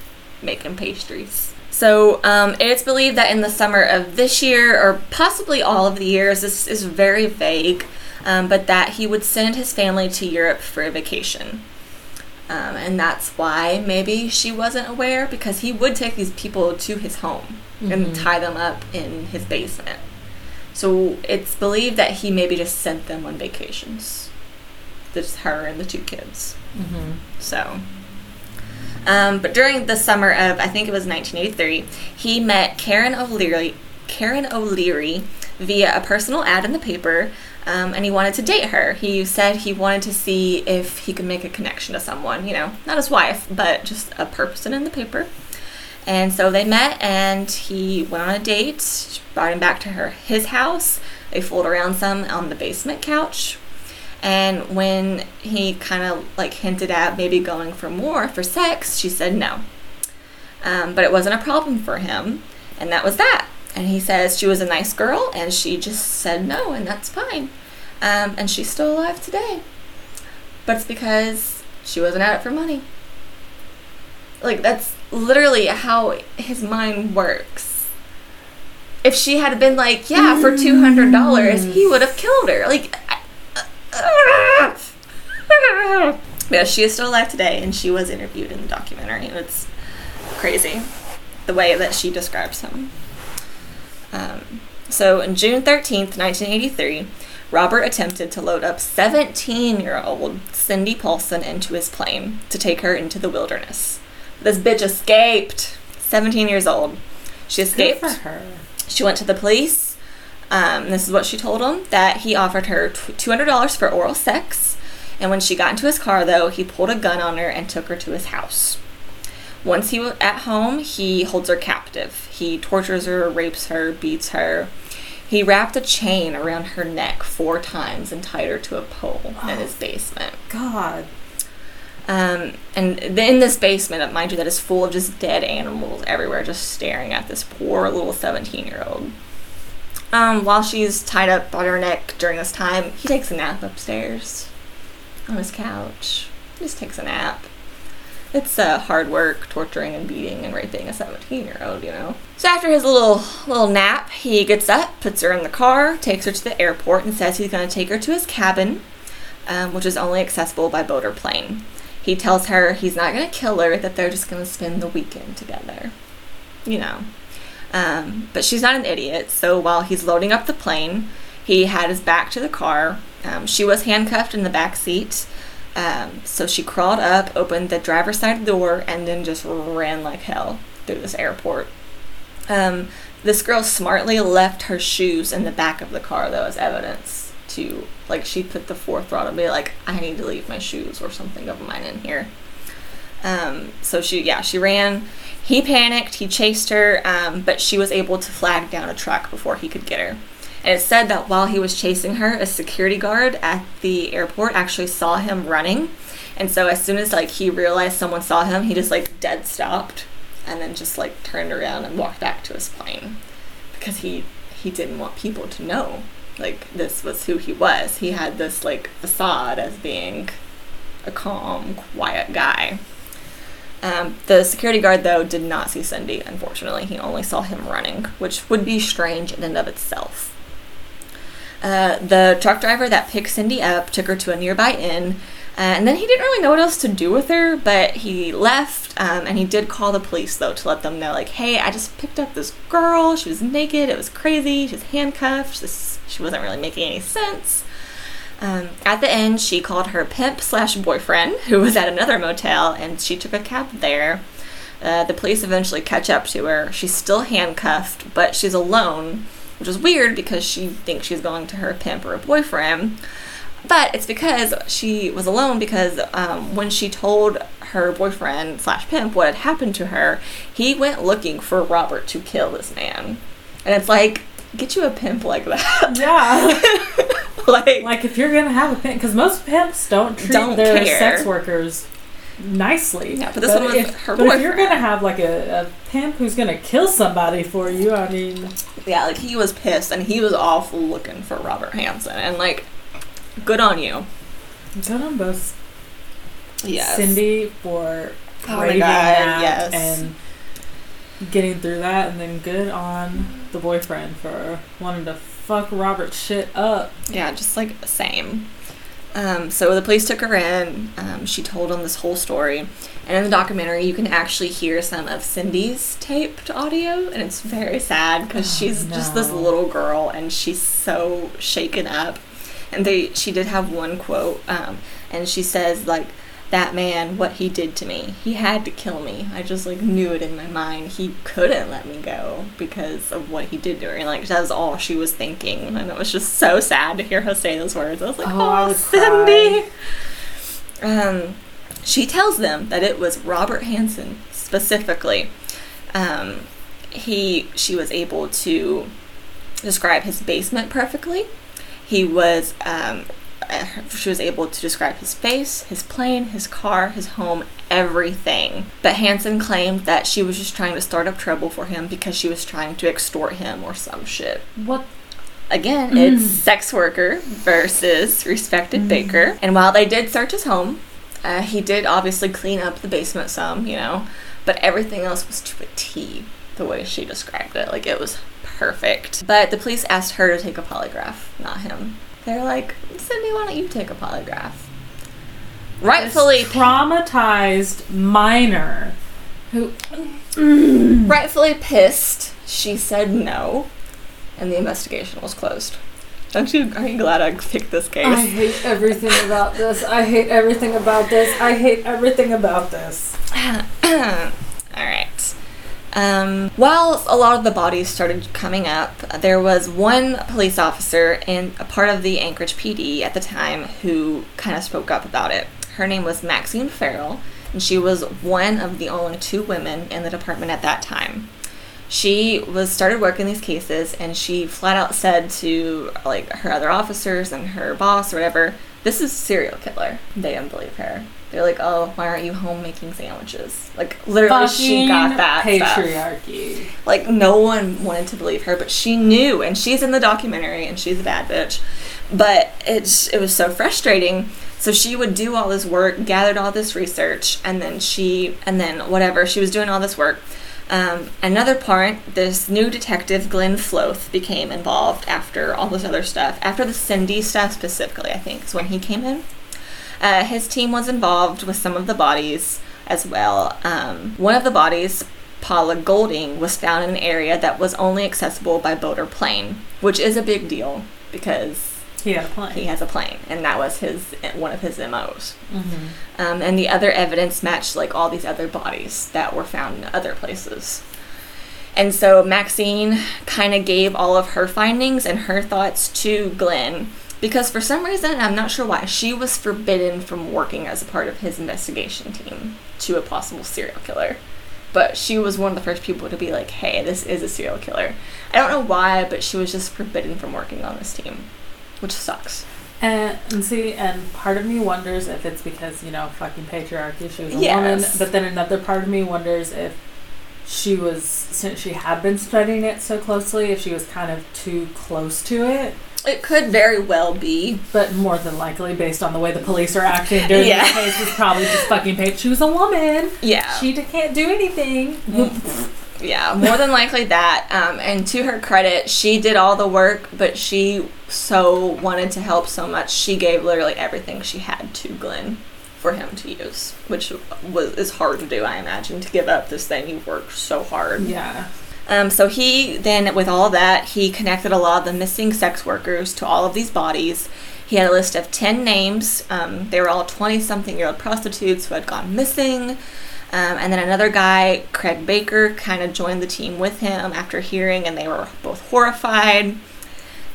making pastries. So um, it's believed that in the summer of this year, or possibly all of the years, this is very vague, um, but that he would send his family to Europe for a vacation. Um, and that's why maybe she wasn't aware because he would take these people to his home mm-hmm. and tie them up in his basement. So it's believed that he maybe just sent them on vacations. Just her and the two kids. Mm-hmm. So. Um, but during the summer of, I think it was 1983, he met Karen O'Leary, Karen O'Leary via a personal ad in the paper um, and he wanted to date her. He said he wanted to see if he could make a connection to someone, you know, not his wife, but just a person in the paper. And so they met and he went on a date, she brought him back to her his house. They fooled around some on the basement couch. And when he kind of like hinted at maybe going for more for sex, she said no. Um, but it wasn't a problem for him, and that was that. And he says she was a nice girl and she just said no, and that's fine. Um, and she's still alive today. But it's because she wasn't at it for money. Like, that's literally how his mind works. If she had been like, yeah, for $200, he would have killed her. Like, yeah, she is still alive today, and she was interviewed in the documentary, and it's crazy the way that she describes him. Um, so, on June 13th, 1983, Robert attempted to load up 17 year old Cindy Paulson into his plane to take her into the wilderness. This bitch escaped. 17 years old. She escaped. Good for her. She went to the police. Um, this is what she told him that he offered her $200 for oral sex. And when she got into his car, though, he pulled a gun on her and took her to his house. Once he was at home, he holds her captive. He tortures her, rapes her, beats her. He wrapped a chain around her neck four times and tied her to a pole oh, in his basement. God. Um, and in this basement, mind you, that is full of just dead animals everywhere, just staring at this poor little 17 year old. Um, while she's tied up on her neck during this time, he takes a nap upstairs on his couch. He just takes a nap it's uh, hard work torturing and beating and raping a 17 year old, you know. So after his little little nap, he gets up, puts her in the car, takes her to the airport, and says he's going to take her to his cabin, um, which is only accessible by boat or plane. He tells her he's not going to kill her, that they're just going to spend the weekend together. You know. Um, but she's not an idiot, so while he's loading up the plane, he had his back to the car. Um, she was handcuffed in the back seat. Um, so she crawled up, opened the driver's side door, and then just ran like hell through this airport. Um, this girl smartly left her shoes in the back of the car, though, as evidence to, like, she put the fourth throttle be like, I need to leave my shoes or something of mine in here. Um, so she, yeah, she ran. He panicked, he chased her, um, but she was able to flag down a truck before he could get her. And it said that while he was chasing her, a security guard at the airport actually saw him running. And so as soon as like he realized someone saw him, he just like dead stopped and then just like turned around and walked back to his plane because he he didn't want people to know like this was who he was. He had this like facade as being a calm, quiet guy. Um, the security guard, though, did not see Cindy, unfortunately. He only saw him running, which would be strange in and of itself. Uh, the truck driver that picked Cindy up took her to a nearby inn, uh, and then he didn't really know what else to do with her, but he left, um, and he did call the police, though, to let them know, like, hey, I just picked up this girl. She was naked. It was crazy. She was handcuffed. This She wasn't really making any sense. Um, at the end, she called her pimp slash boyfriend, who was at another motel, and she took a cab there. Uh, the police eventually catch up to her. She's still handcuffed, but she's alone, which is weird because she thinks she's going to her pimp or a boyfriend. But it's because she was alone because um, when she told her boyfriend slash pimp what had happened to her, he went looking for Robert to kill this man. And it's like, get you a pimp like that. Yeah. like, like if you're gonna have a pimp, because most pimps don't treat don't their care. sex workers nicely. Yeah, but this but one was if, her But if you're gonna have like a, a pimp who's gonna kill somebody for you, I mean. Yeah, like he was pissed and he was awful looking for Robert Hansen, and like, good on you. Good on both. Yes. Cindy for oh that yes. and getting through that, and then good on the boyfriend for wanting to fuck Robert shit up. Yeah, just like same. Um, so the police took her in. Um, she told them this whole story. And in the documentary, you can actually hear some of Cindy's taped audio, and it's very sad because oh, she's no. just this little girl and she's so shaken up. And they, she did have one quote, um, and she says like, that man what he did to me. He had to kill me. I just like knew it in my mind. He couldn't let me go because of what he did to her. And like that was all she was thinking. And it was just so sad to hear her say those words. I was like, Oh, oh Cindy. Um she tells them that it was Robert Hansen specifically. Um he she was able to describe his basement perfectly. He was um, she was able to describe his face, his plane, his car, his home, everything. But Hansen claimed that she was just trying to start up trouble for him because she was trying to extort him or some shit. What? Again, mm. it's sex worker versus respected mm. baker. And while they did search his home, uh, he did obviously clean up the basement some, you know, but everything else was to a T the way she described it. Like it was perfect. But the police asked her to take a polygraph, not him. They're like, Cindy, why don't you take a polygraph? Rightfully this traumatized minor who rightfully pissed, she said no, and the investigation was closed. Don't you? Are you glad I picked this case? I hate everything about this. I hate everything about this. I hate everything about this. All right. Um, while a lot of the bodies started coming up, there was one police officer and a part of the Anchorage PD at the time who kind of spoke up about it. Her name was Maxine Farrell, and she was one of the only two women in the department at that time. She was started working these cases, and she flat out said to like her other officers and her boss or whatever, "This is serial killer." They didn't believe her. They're like, oh, why aren't you home making sandwiches? Like literally, Fucking she got that patriarchy. Stuff. Like no one wanted to believe her, but she knew, and she's in the documentary, and she's a bad bitch. But it's it was so frustrating. So she would do all this work, gathered all this research, and then she, and then whatever, she was doing all this work. Um, another part, this new detective, Glenn Floth, became involved after all this other stuff. After the Cindy stuff specifically, I think, is when he came in. Uh, his team was involved with some of the bodies as well. Um, one of the bodies, Paula Golding, was found in an area that was only accessible by boat or plane, which is a big deal because he had a plane. He has a plane, and that was his one of his MOs. Mm-hmm. Um, and the other evidence matched like all these other bodies that were found in other places. And so Maxine kind of gave all of her findings and her thoughts to Glenn because for some reason, I'm not sure why, she was forbidden from working as a part of his investigation team to a possible serial killer. But she was one of the first people to be like, hey, this is a serial killer. I don't know why, but she was just forbidden from working on this team, which sucks. And, and see, and part of me wonders if it's because, you know, fucking patriarchy, she was a yes. woman, but then another part of me wonders if she was, since she had been studying it so closely, if she was kind of too close to it it could very well be. But more than likely, based on the way the police are acting during yeah. the case, is probably just fucking paid. She was a woman. Yeah. She can't do anything. Mm-hmm. Yeah, more than likely that. Um, and to her credit, she did all the work, but she so wanted to help so much, she gave literally everything she had to Glenn for him to use, which was is hard to do, I imagine, to give up this thing you've worked so hard. Yeah. Um, so he then, with all that, he connected a lot of the missing sex workers to all of these bodies. He had a list of 10 names. Um, they were all 20 something year old prostitutes who had gone missing. Um, and then another guy, Craig Baker, kind of joined the team with him after hearing, and they were both horrified.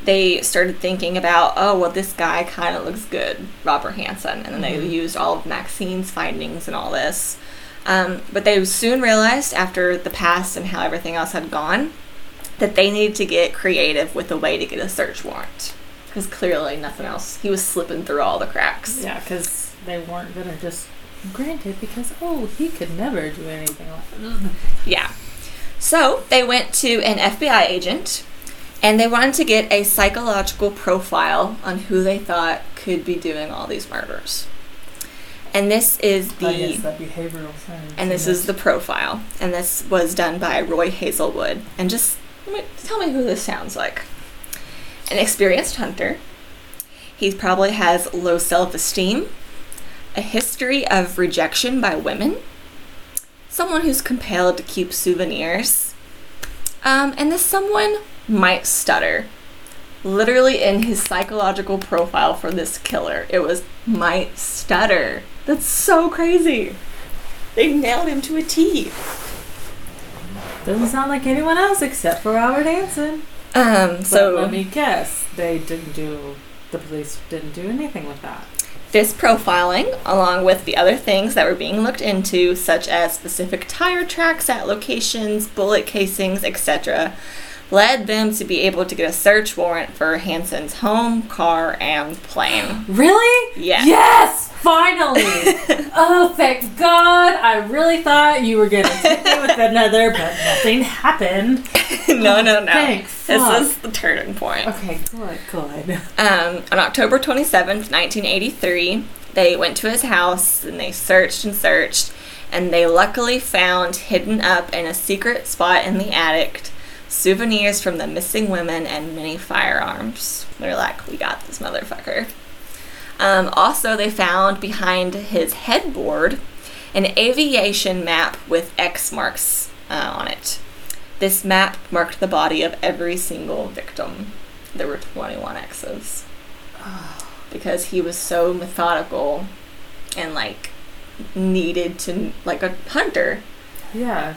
They started thinking about, oh, well, this guy kind of looks good, Robert Hansen. And then they Mhm. used all of Maxine's findings and all this. Um, but they soon realized, after the past and how everything else had gone, that they needed to get creative with a way to get a search warrant. Because clearly nothing else. He was slipping through all the cracks. Yeah, because they weren't gonna just grant it because oh he could never do anything like that. Mm-hmm. Yeah. So they went to an FBI agent and they wanted to get a psychological profile on who they thought could be doing all these murders. And this is the that behavioral science. and this is the profile. And this was done by Roy Hazelwood. And just tell me who this sounds like. An experienced hunter. He probably has low self esteem, a history of rejection by women, someone who's compelled to keep souvenirs, um, and this someone might stutter. Literally in his psychological profile for this killer, it was might stutter. That's so crazy. They nailed him to a T. doesn't sound like anyone else except for Robert Hansen. Um, So so let me guess, they didn't do. The police didn't do anything with that. This profiling, along with the other things that were being looked into, such as specific tire tracks at locations, bullet casings, etc., led them to be able to get a search warrant for Hansen's home, car, and plane. Really? Yes. Yes! Finally! oh, thank God! I really thought you were gonna take me with another, but nothing happened. no, no, no. Thanks. This Fuck. is the turning point. Okay, good, good. Um, on October 27th, 1983, they went to his house and they searched and searched, and they luckily found hidden up in a secret spot in the attic souvenirs from the missing women and many firearms. They're like, we got this motherfucker. Um, also, they found behind his headboard an aviation map with X marks uh, on it. This map marked the body of every single victim. There were 21 X's. Because he was so methodical and like needed to, like a hunter, Yeah.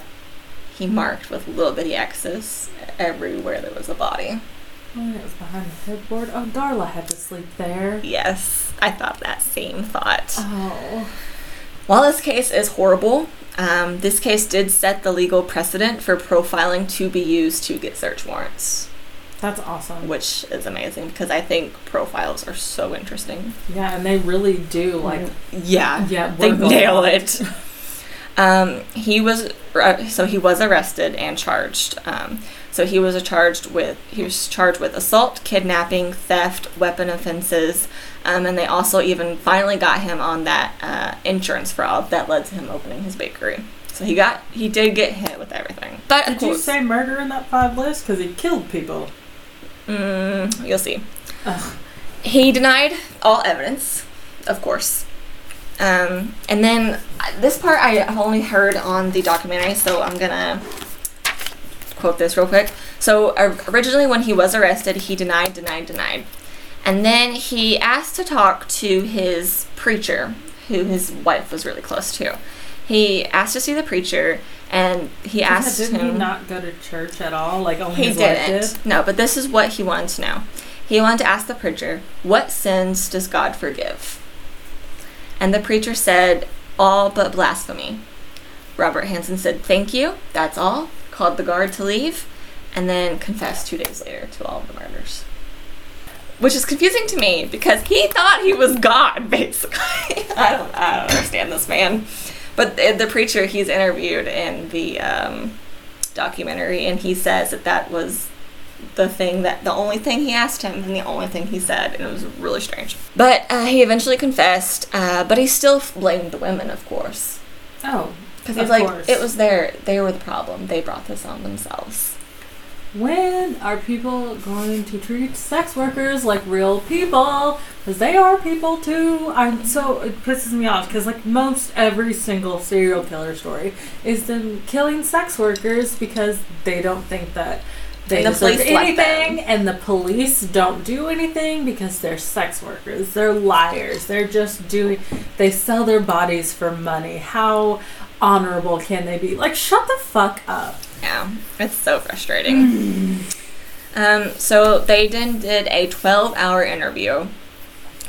He marked with little bitty X's everywhere there was a body. Oh, it was behind the headboard. Oh, Darla had to sleep there. Yes, I thought that same thought. Oh. While this case is horrible, um, this case did set the legal precedent for profiling to be used to get search warrants, That's awesome. which is amazing because I think profiles are so interesting. Yeah, and they really do like Yeah, yeah, they nail it. Um, he was uh, so he was arrested and charged. Um, so he was charged with he was charged with assault, kidnapping, theft, weapon offenses, um, and they also even finally got him on that uh, insurance fraud that led to him opening his bakery. So he got he did get hit with everything. But of Did you say murder in that five list? Because he killed people. mm, you'll see. Ugh. He denied all evidence, of course. Um, and then uh, this part I have only heard on the documentary, so I'm gonna quote this real quick. So originally, when he was arrested, he denied, denied, denied, and then he asked to talk to his preacher, who his wife was really close to. He asked to see the preacher, and he asked didn't him. he not go to church at all? Like only He his wife didn't. did. No, but this is what he wanted to know. He wanted to ask the preacher, What sins does God forgive? And the preacher said, All but blasphemy. Robert Hansen said, Thank you, that's all, called the guard to leave, and then confessed two days later to all the murders. Which is confusing to me because he thought he was God, basically. I, don't, I don't understand this man. But the, the preacher he's interviewed in the um, documentary, and he says that that was the thing that the only thing he asked him and the only thing he said, and it was really strange. But uh, he eventually confessed, uh, but he still blamed the women, of course, Oh, because Of he's like, course. it was their, they were the problem. They brought this on themselves. when are people going to treat sex workers like real people? because they are people too. I'm so it pisses me off because like most every single serial killer story is them killing sex workers because they don't think that they the police let anything, and the police don't do anything because they're sex workers. They're liars. They're just doing. They sell their bodies for money. How honorable can they be? Like, shut the fuck up. Yeah, it's so frustrating. um, so they then did a 12 hour interview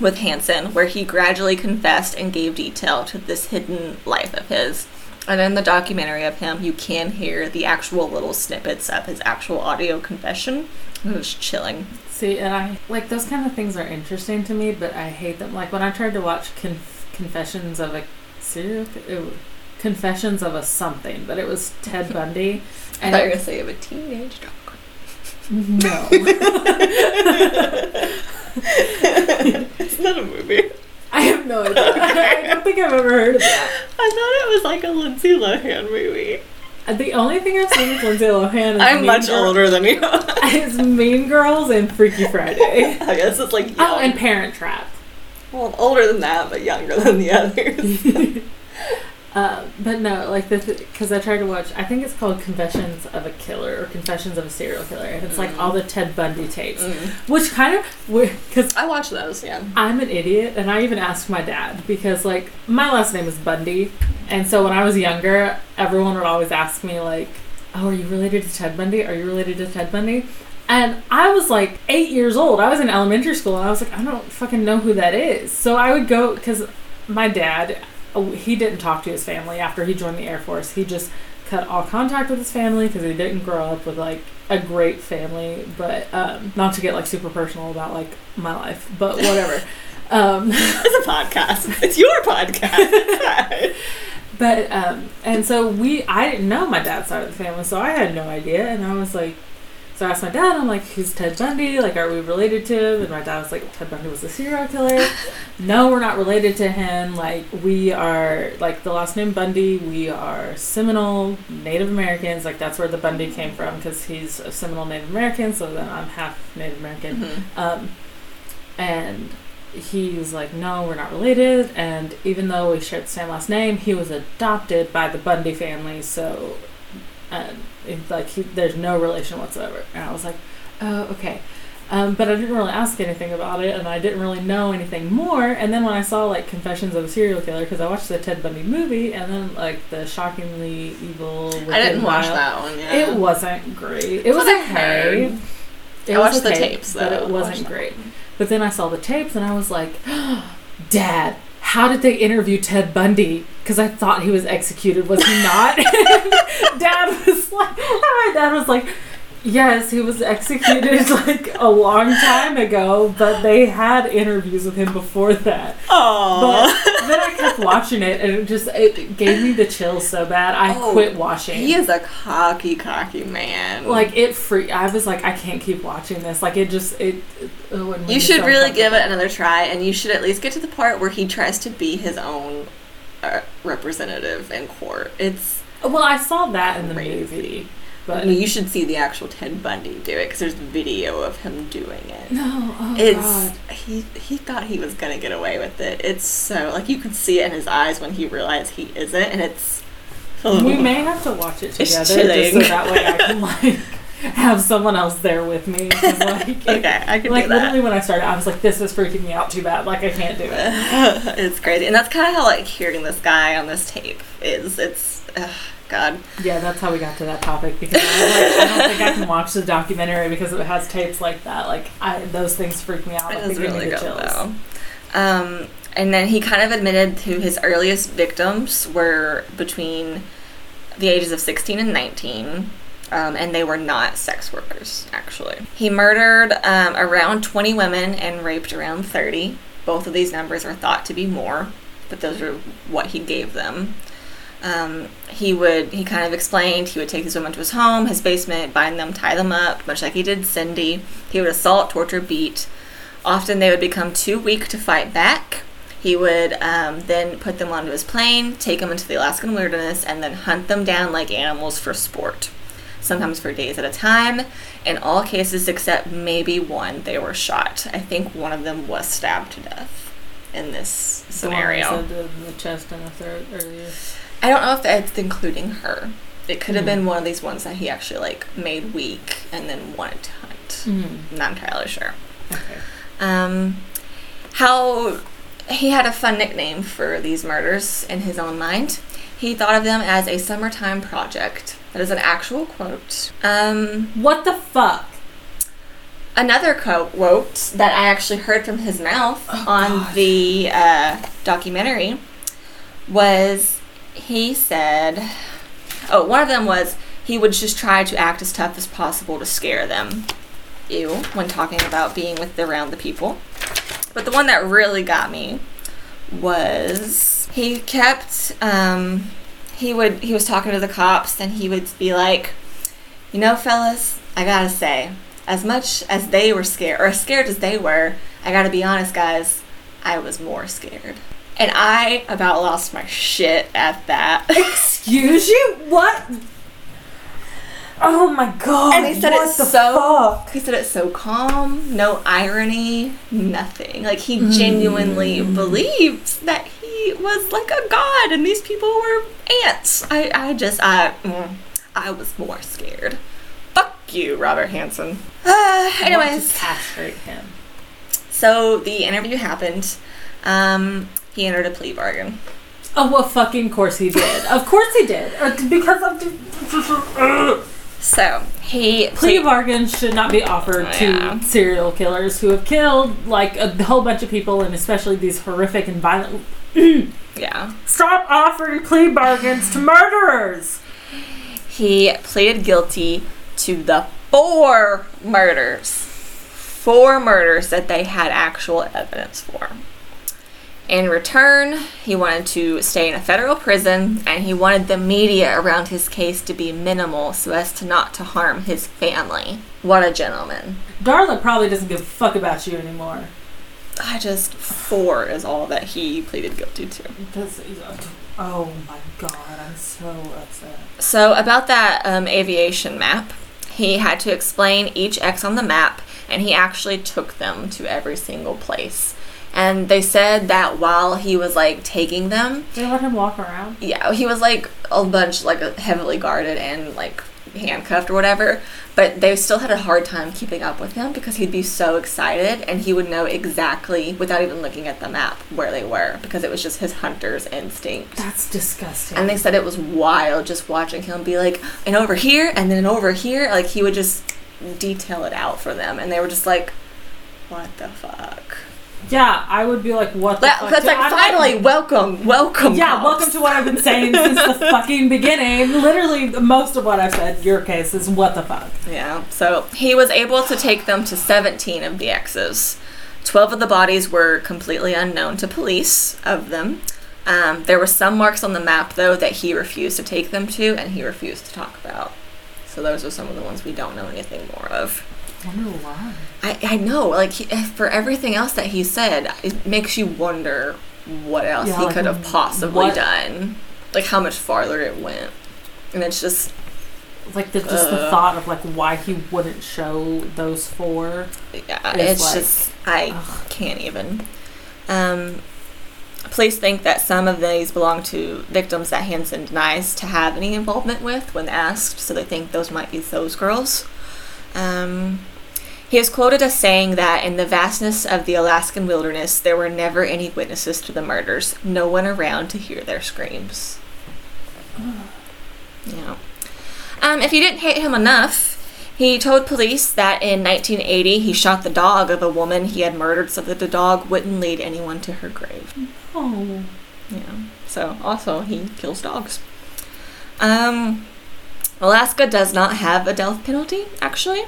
with Hansen where he gradually confessed and gave detail to this hidden life of his. And in the documentary of him, you can hear the actual little snippets of his actual audio confession. It was chilling. See, and I like those kind of things are interesting to me, but I hate them. Like when I tried to watch Conf- Confessions of a serial, it Confessions of a something, but it was Ted Bundy, I and thought you were going to say of a teenage dog. no, it's not a movie. I have no idea. I don't think I've ever heard of that. I thought it was like a Lindsay Lohan movie. Uh, the only thing I've seen with Lindsay Lohan is I'm Mean much Girl- older than you. is Mean Girls and Freaky Friday. I guess it's like oh, young. Oh, and Parent Trap. well, older than that, but younger than the others. Uh, but no, like the because I tried to watch. I think it's called Confessions of a Killer or Confessions of a Serial Killer, and it's like all the Ted Bundy tapes, which kind of because I watch those, yeah. I'm an idiot, and I even asked my dad because like my last name is Bundy, and so when I was younger, everyone would always ask me like, "Oh, are you related to Ted Bundy? Are you related to Ted Bundy?" And I was like eight years old. I was in elementary school, and I was like, I don't fucking know who that is. So I would go because my dad, he didn't talk to his family after he joined the Air Force. He just cut all contact with his family because he didn't grow up with like a great family. But um, not to get like super personal about like my life, but whatever. um, It's a podcast. It's your podcast. But um, and so we, I didn't know my dad's side of the family, so I had no idea, and I was like, so I asked my dad, I'm like, who's Ted Bundy? Like, are we related to him? And my dad was like, Ted Bundy was a serial killer. no, we're not related to him. Like, we are like the last name Bundy. We are Seminole Native Americans. Like, that's where the Bundy came from because he's a Seminole Native American. So then I'm half Native American. Mhm. Um, and he was like, no, we're not related. And even though we shared the same last name, he was adopted by the Bundy family. So, um, it, like, he, there's no relation whatsoever. And I was like, oh, okay. Um, but I didn't really ask anything about it, and I didn't really know anything more. And then when I saw like Confessions of a Serial Killer, because I watched the Ted Bundy movie, and then like the Shockingly Evil. I didn't watch Wild- that one. Yeah. It wasn't great. It was okay. It I was watched the tapes, but it wasn't great. But then I saw the tapes, and I was like, "Dad, how did they interview Ted Bundy? Because I thought he was executed. Was he not?" dad was like, "My dad was like." Yes, he was executed like a long time ago, but they had interviews with him before that. Oh. But then I kept watching it, and it just it gave me the chills so bad. I Oh, quit watching. he is a cocky, cocky man. like it free i was like i can't keep watching this like it just it, it you should really give it another try, and you should at least get to the part where he tries to be his own uh, representative in court. It's. well i saw that in the Crazy. movie I mean, you should see the actual Ted Bundy do it because there's video of him doing it. no oh It's god he he thought he was gonna get away with it. It's so like you can see it in his eyes when he realized he isn't, and it's. we may have to watch it together just so that way i can like have someone else there with me. like, Okay, I can like do that. literally when i started i was like this is freaking me out too bad like i can't do it it's crazy, and that's kind of how like hearing this guy on this tape is. It's ugh, God. yeah that's how we got to that topic because I, like, I don't think i can watch the documentary because it has tapes like that like I, those things freak me out It like, is they give me really good though. Um, and then he kind of admitted to his earliest victims were between the ages of 16 and 19. Um, and they were not sex workers, actually. He murdered um, around 20 women and raped around 30. Both of these numbers are thought to be more, but those are what he gave them. Um, he would, he kind of explained, he would take these women to his home, his basement, bind them, tie them up, much like he did Cindy. He would assault, torture, beat. Often they would become too weak to fight back. He would um, then put them onto his plane, take them into the Alaskan wilderness, and then hunt them down like animals for sport. sometimes for days at a time. In all cases except maybe one, they were shot. I think one of them was stabbed to death in this scenario. the, the chest and the throat earlier. I don't know if that's including her. It could have Hmm. been one of these ones that he actually like made weak and then wanted to hunt. Mm. Not entirely sure. Okay. Um, how he had a fun nickname for these murders in his own mind. He thought of them as a summertime project. That is an actual quote. Um, What the fuck? another quote that I actually heard from his mouth Oh, on God. the uh, documentary was he said, oh, one of them was he would just try to act as tough as possible to scare them. Ew, when talking about being with the, around the people. But the one that really got me was he kept um, he would he was talking to the cops and he would be like, you know, fellas, I gotta say, as much as they were scared, or as scared as they were, I gotta be honest, guys, I was more scared. And I about lost my shit at that. Excuse you? What? Oh my god. And he said what it so- fuck? he said it so calm, no irony, nothing. Like he genuinely believed that he was like a god and these people were ants. I, I just, I, mm, I was more scared. Fuck you, Robert Hansen. Uh, I want to anyways. castrate him. So the interview happened. Um, he entered a plea bargain. Oh, well, fucking course he did. of course he did. Uh, because of So he plea plead. bargains should not be offered Oh, to yeah. serial killers who have killed like a whole bunch of people and especially these horrific and violent. Yeah, Stop offering plea bargains to murderers. he pleaded guilty to the four murders, four murders that they had actual evidence for. In return, he wanted to stay in a federal prison and he wanted the media around his case to be minimal so as to not to harm his family. What a gentleman. Darla probably doesn't give a fuck about you anymore. I just four is all that he pleaded guilty to. Oh my god, I'm so upset. So, about that um, aviation map, he had to explain each X on the map, and he actually took them to every single place. And they said that while he was like taking them, They let him walk around. yeah, he was like a bunch like heavily guarded and like handcuffed or whatever, but they still had a hard time keeping up with him because he'd be so excited and he would know exactly without even looking at the map where they were because it was just his hunter's instinct. That's disgusting. And they said it was wild just watching him be like, and over here, and then over here. Like, he would just detail it out for them. And they were just like, what the fuck? Yeah, I would be like, what the That, fuck? that's like, I'm finally, welcome, welcome. Yeah, cops." welcome to what I've been saying since the fucking beginning. Literally, most of what I've said, your case, is what the fuck. Yeah, so he was able to take them to 17 of the exes. 12 of the bodies were completely unknown to police of them. Um, there were some marks on the map, though, that he refused to take them to and he refused to talk about. So those are some of the ones we don't know anything more of. I wonder why. I, I know, like, he, for everything else that he said, it makes you wonder what else Yeah, he like, could have possibly what- done. Like, how much farther it went. And it's just, Like the, just the Uh. thought of like why he wouldn't show those four. yeah, It's like, just, I ugh. can't even. Um, police think that some of these belong to victims that Hansen denies to have any involvement with when asked, so they think those might be those girls. Um, he is quoted as saying that in the vastness of the Alaskan wilderness, there were never any witnesses to the murders, no one around to hear their screams. Yeah. Um, if you didn't hate him enough, he told police that in 1980 he shot the dog of a woman he had murdered so that the dog wouldn't lead anyone to her grave. Oh, Yeah. So also he kills dogs. Um, Alaska does not have a death penalty, actually.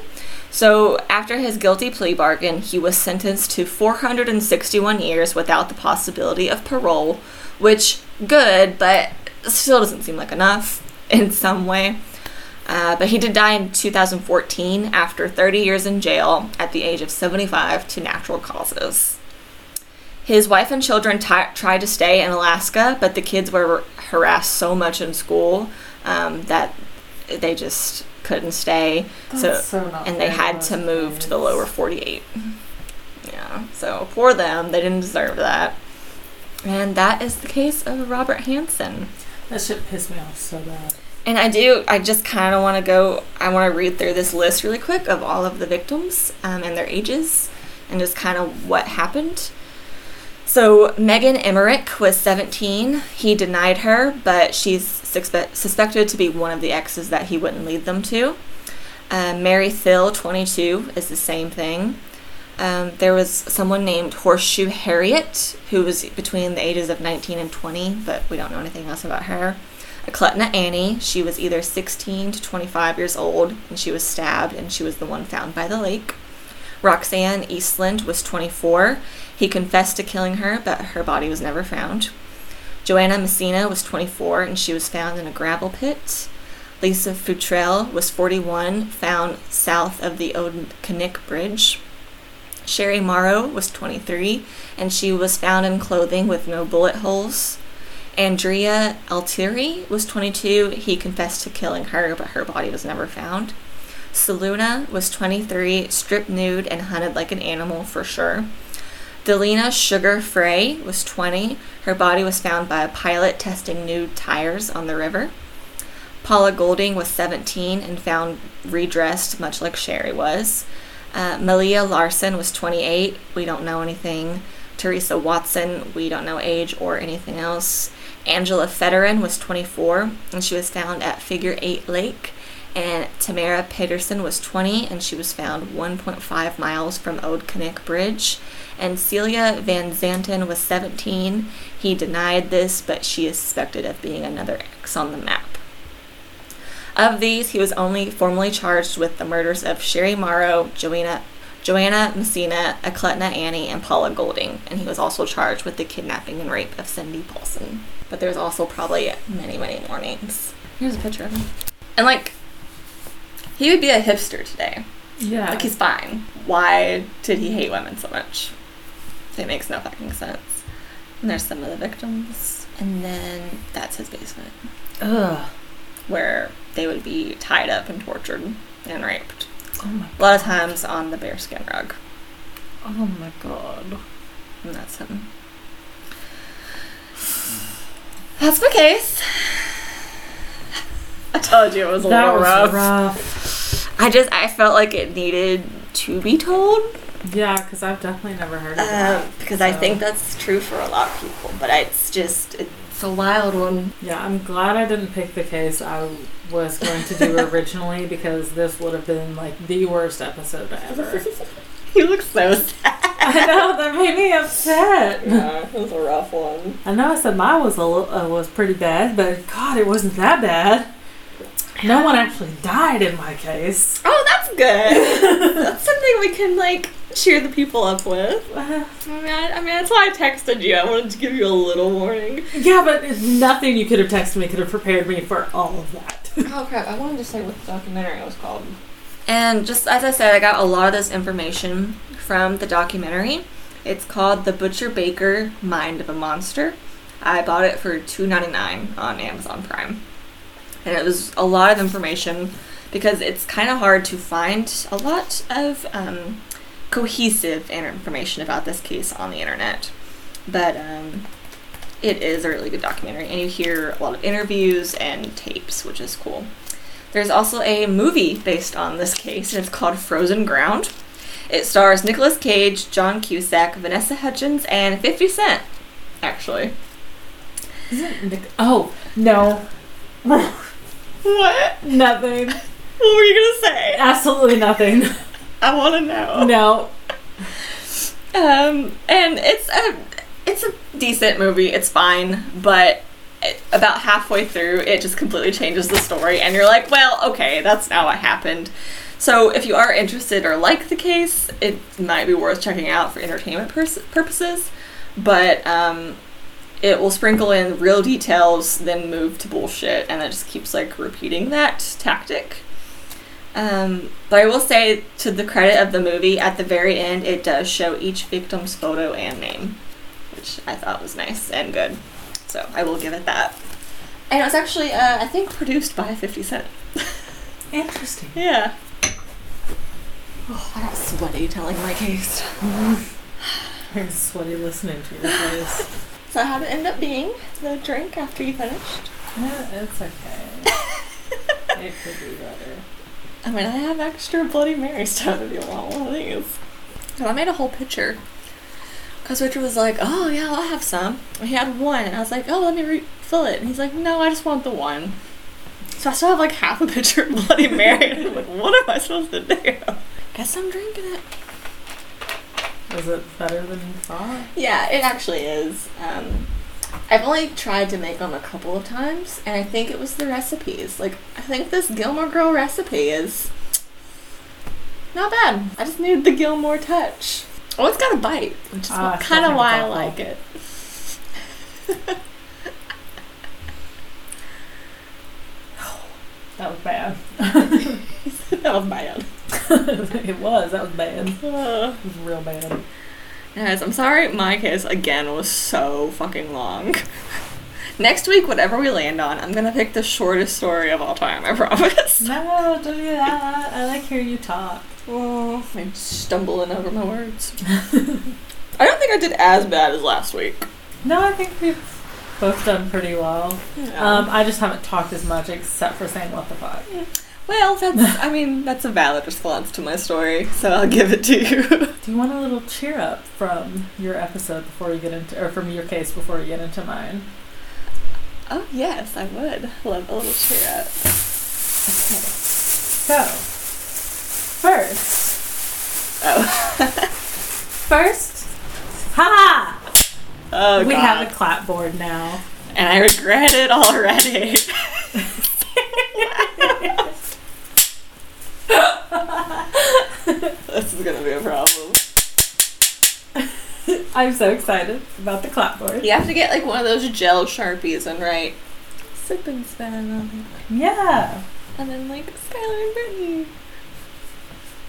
So after his guilty plea bargain, he was sentenced to 461 years without the possibility of parole, which good, but still doesn't seem like enough in some way. Uh, but he did die in 2014 after 30 years in jail at the age of 75 to natural causes. His wife and children ti tried to stay in Alaska, but the kids were harassed so much in school um, that they just couldn't stay. So, so and they had to move to the lower 48. Yeah, so for them, they didn't deserve that. And that is the case of Robert Hansen. That shit pissed me off so bad. And I do, I just kind of want to go, I want to read through this list really quick of all of the victims um, and their ages and just kind of what happened. So Megan Emerick was 17. He denied her, but she's suspe- suspected to be one of the exes that he wouldn't lead them to. Uh, Mary Thill, 22, is the same thing. Um, there was someone named Horseshoe Harriet, who was between the ages of 19 and 20, but we don't know anything else about her. Eklutna Annie, she was either 16 to 25 years old, and she was stabbed, and she was the one found by the lake. Roxanne Easland was 24. He confessed to killing her, but her body was never found. Joanna Messina was 24, and she was found in a gravel pit. Lisa Futrell was 41, found south of the Odenkirk Bridge. Sherry Morrow was 23, and she was found in clothing with no bullet holes. Andrea Altiery was 22. He confessed to killing her, but her body was never found. Sue Luna was 23, stripped nude and hunted like an animal for sure. Delina Sugar Frey was 20. Her body was found by a pilot testing new tires on the river. Paula Goulding was 17 and found redressed, much like Sherry was. Uh, Malia Larson was 28. We don't know anything. Teresa Watson, we don't know age or anything else. Angela Federin was 24 and she was found at Figure 8 Lake. And Tamara Peterson was 20 and she was found 1.5 miles from Old Odenkirk Bridge. And Celia Van Zanten was 17. He denied this, but she is suspected of being another X on the map. Of these, he was only formally charged with the murders of Sherry Morrow, Joanna, Joanna Messina, Eklutna Annie, and Paula Goulding, and he was also charged with the kidnapping and rape of Cindy Paulson. But there's also probably many, many more names. Here's a picture of him. And like, he would be a hipster today. Yeah. Like, he's fine. Why did he hate women so much? It makes no fucking sense. And there's some of the victims. And then that's his basement Ugh. where they would be tied up and tortured and raped. Oh my. A lot of times on the bearskin rug. Oh my god. And that's him. That's my case. I told you it was a That little was rough. rough. I just I felt like it needed to be told Yeah, because I've definitely never heard of um, that. because I think that's true for a lot of people. But it's just it's a wild one. Yeah, I'm glad I didn't pick the case I was going to do originally because this would have been like the worst episode ever. You look so sad. I know that made me upset. Yeah, it was a rough one. I know I said mine was a li- uh, was pretty bad, but God, it wasn't that bad. No one actually died in my case. Oh, that's good. that's something we can like cheer the people up with. Uh, I mean, I, I mean, that's why I texted you. I wanted to give you a little warning. yeah, but it's nothing you could have texted me could have prepared me for all of that. Oh crap! I wanted to say what the documentary was called. And just as I said, I got a lot of this information from the documentary. It's called "The Butcher Baker: Mind of a Monster." I bought it for two ninety nine on Amazon Prime, and it was a lot of information because it's kind of hard to find a lot of um, cohesive information about this case on the internet. But um, it is a really good documentary, and you hear a lot of interviews and tapes, which is cool. There's also a movie based on this case, and it's called Frozen Ground. It stars Nicolas Cage, John Cusack, Vanessa Hudgens, and 50 Cent, actually. Isn't Nick- oh no, What? nothing, What were you gonna say? absolutely nothing. I want to know. No, Um, and it's a it's a decent movie. It's fine, but it, about halfway through, it just completely changes the story, and you're like, well, okay, that's not what happened. So if you are interested or like the case, it might be worth checking out for entertainment pers- purposes. But um, it will sprinkle in real details, then move to bullshit, and it just keeps like repeating that tactic. Um, but I will say, to the credit of the movie, at the very end, it does show each victim's photo and name, which I thought was nice and good. So I will give it that. And it was actually, uh, I think, produced by 50 Cent. Interesting. Yeah. Oh, I got sweaty telling my case. I'm sweaty listening to your voice. So how it end up being the drink after you finished? Yeah, it's okay. it could be better. I mean, I have extra Bloody Mary stuff if you want one of these. So I made a whole pitcher. Because Richard was like, oh, yeah, I'll have some. And he had one. And I was like, oh, let me refill it. And he's like, no, I just want the one. So I still have like half a pitcher of Bloody Mary. and I'm like, what am I supposed to do? Guess I'm drinking it. Was it better than you thought? Yeah, it actually is. Um, I've only tried to make them a couple of times, and I think it was the recipes. Like, I think this Gilmore Girl recipe is not bad. I just need the Gilmore touch. Oh, it's got a bite, which is still kind of why I like it. That was bad. that was bad. it was. That was bad. It Uh, was real bad. guys, I'm sorry my case again was so fucking long. Next week, whatever we land on, I'm gonna pick the shortest story of all time, I promise. No, don't do that. I like hearing you talk. Oh, I'm stumbling over my words. I don't think I did as bad as last week. No, I think we've both done pretty well. Um, I just haven't talked as much except for saying what the fuck. Well, that's, I mean, that's a valid response to my story, so I'll give it to you. Do you want a little cheer up from your episode before we get into, or from your case before we get into mine? oh, yes, I would. Love a little cheer up. Okay. So, first, Oh. first, ha! Oh, we God. have a clapboard now. And I regret it already. this is gonna be a problem. I'm so excited about the clapboard. You have to get like one of those gel sharpies and write sip and spin on it. Yeah. And then like Skylar and Brittany.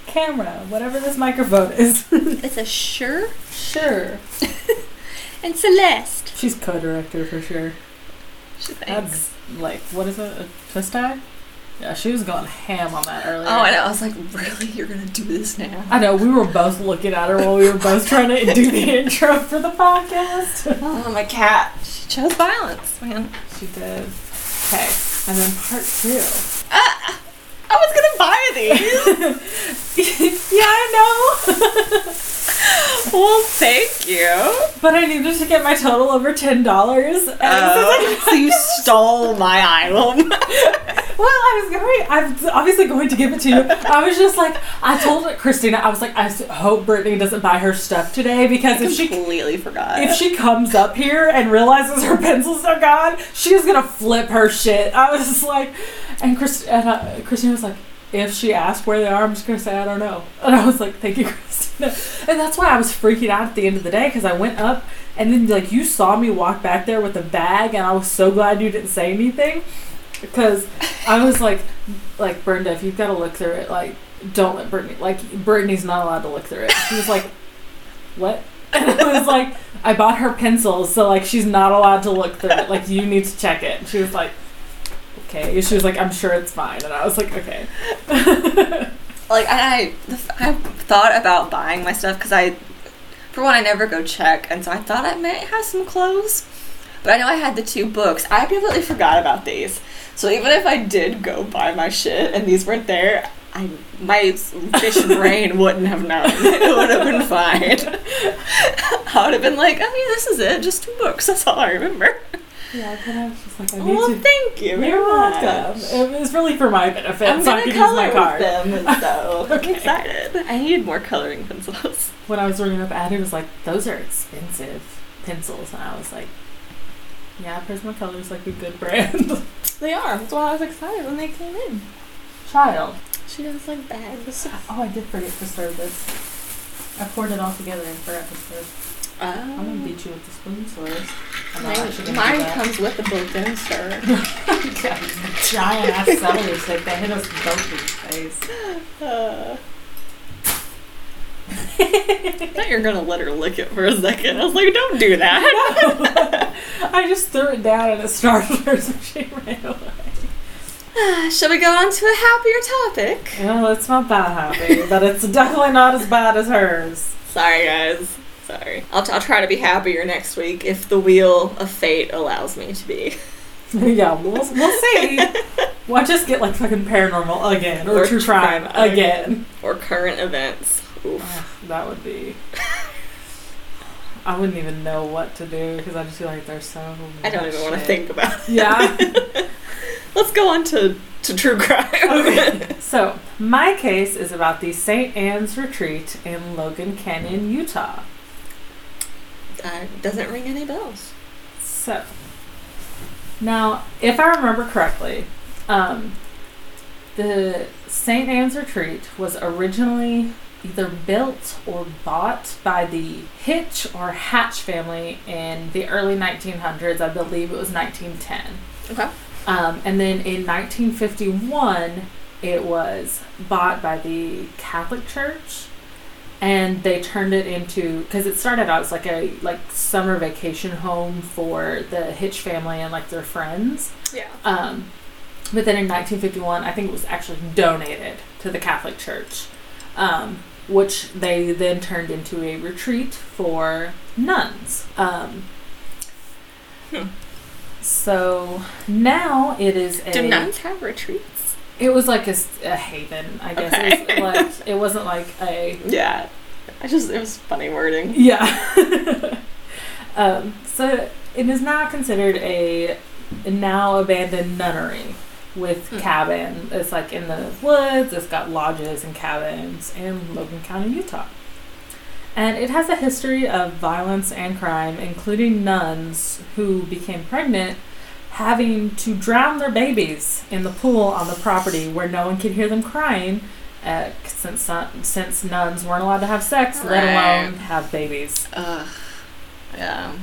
Camera, whatever this microphone is. It's a sure sure. and Celeste. She's co-director for sure. She thinks. That's like, what is it? A twist tie? Yeah, she was going ham on that earlier. Oh, I know. I was like, really? You're gonna do this now? I know. We were both looking at her while we were both trying to do the intro for the podcast. Oh, my cat. She chose violence, man. She did. Okay, and then part two. Ah, I was gonna buy these. yeah, I know. well, thank you. but I needed to get my total over ten dollars. Oh, so you stole my item. Well, I was going. I'm obviously going to give it to you. I was just like, I told Christina, I was like, I hope Brittany doesn't buy her stuff today because if she completely forgot. if she comes up here and realizes her pencils are gone, she's gonna flip her shit. I was just like, and, Chris, and uh, Christina was like, if she asked where they are, I'm just gonna say I don't know. And I was like, thank you, Christina. And that's why I was freaking out at the end of the day because I went up and then like you saw me walk back there with a bag, and I was so glad you didn't say anything because I was like, like Brenda, if you've got to look through it, like don't let Brittany. Like Brittany's not allowed to look through it. She was like, what? And I was like, I bought her pencils, so like she's not allowed to look through it. Like you need to check it. And she was like, okay. She was like, I'm sure it's fine. And I was like, okay. like I, I thought about buying my stuff because I, for one, I never go check, and so I thought I might have some clothes, but I know I had the two books. I completely forgot about these, so even if I did go buy my shit and these weren't there, I my fish brain wouldn't have known. It would have been fine. I would have been like, oh yeah, this is it, just two books. That's all I remember. Yeah, but I was just like, I need Well, to. thank you. You're welcome. It was really for my benefit, I'm so I could use color my card. with them, so Okay. I'm excited. I needed more coloring pencils. When I was ringing up Addie was like, those are expensive pencils. And I was like, yeah, Prismacolor's like a good brand. They are. That's why I was excited when they came in. Child. She does like bags. Oh, I did forget to stir this. I poured it all together and forgot to I'm gonna Oh. beat you with the spoon source. I'm not actually Mine, mine comes with a built-in stir. giant ass celery stick that hit us both in the face. Uh, I thought you were gonna let her lick it for a second. I was like, don't do that. I just threw it down and it startled her, so she ran away. Shall we go on to a happier topic? Well, it's not that happy, but it's definitely not as bad as hers. Sorry, guys. Sorry. I'll, t- I'll try to be happier next week if the wheel of fate allows me to be. yeah, we'll, we'll see. Why just get like fucking paranormal again or, Or true crime, crime again? Or current events. That would be. I wouldn't even know what to do because I just feel like there's so. I don't even want to think about it. Yeah. Let's go on to, to true crime. okay. So, my case is about the St. Anne's Retreat in Logan Canyon, Utah. Uh, doesn't ring any bells. So, now, if I remember correctly, um, the St. Anne's Retreat was originally either built or bought by the Hitch or Hatch family in the early 1900s. I believe it was 1910. Okay. Um, and then in 1951, it was bought by the Catholic Church, and they turned it into because it started out as like a like summer vacation home for the Hitch family and like their friends. Yeah. Um, but then in 1951, I think it was actually donated to the Catholic Church, um, which they then turned into a retreat for nuns. Um, Hmm. So now it is a. Do nuns have retreats? It was like a haven, I guess. It, was like, it wasn't like a Yeah. I just, it was funny wording. Yeah. um, so it is now considered a now abandoned nunnery with Hmm. cabin. It's like in the woods. It's got lodges and cabins in Logan County, Utah. And it has a history of violence and crime, including nuns who became pregnant having to drown their babies in the pool on the property where no one could hear them crying uh, since nun- since nuns weren't allowed to have sex, let alone have babies. Ugh. Yeah.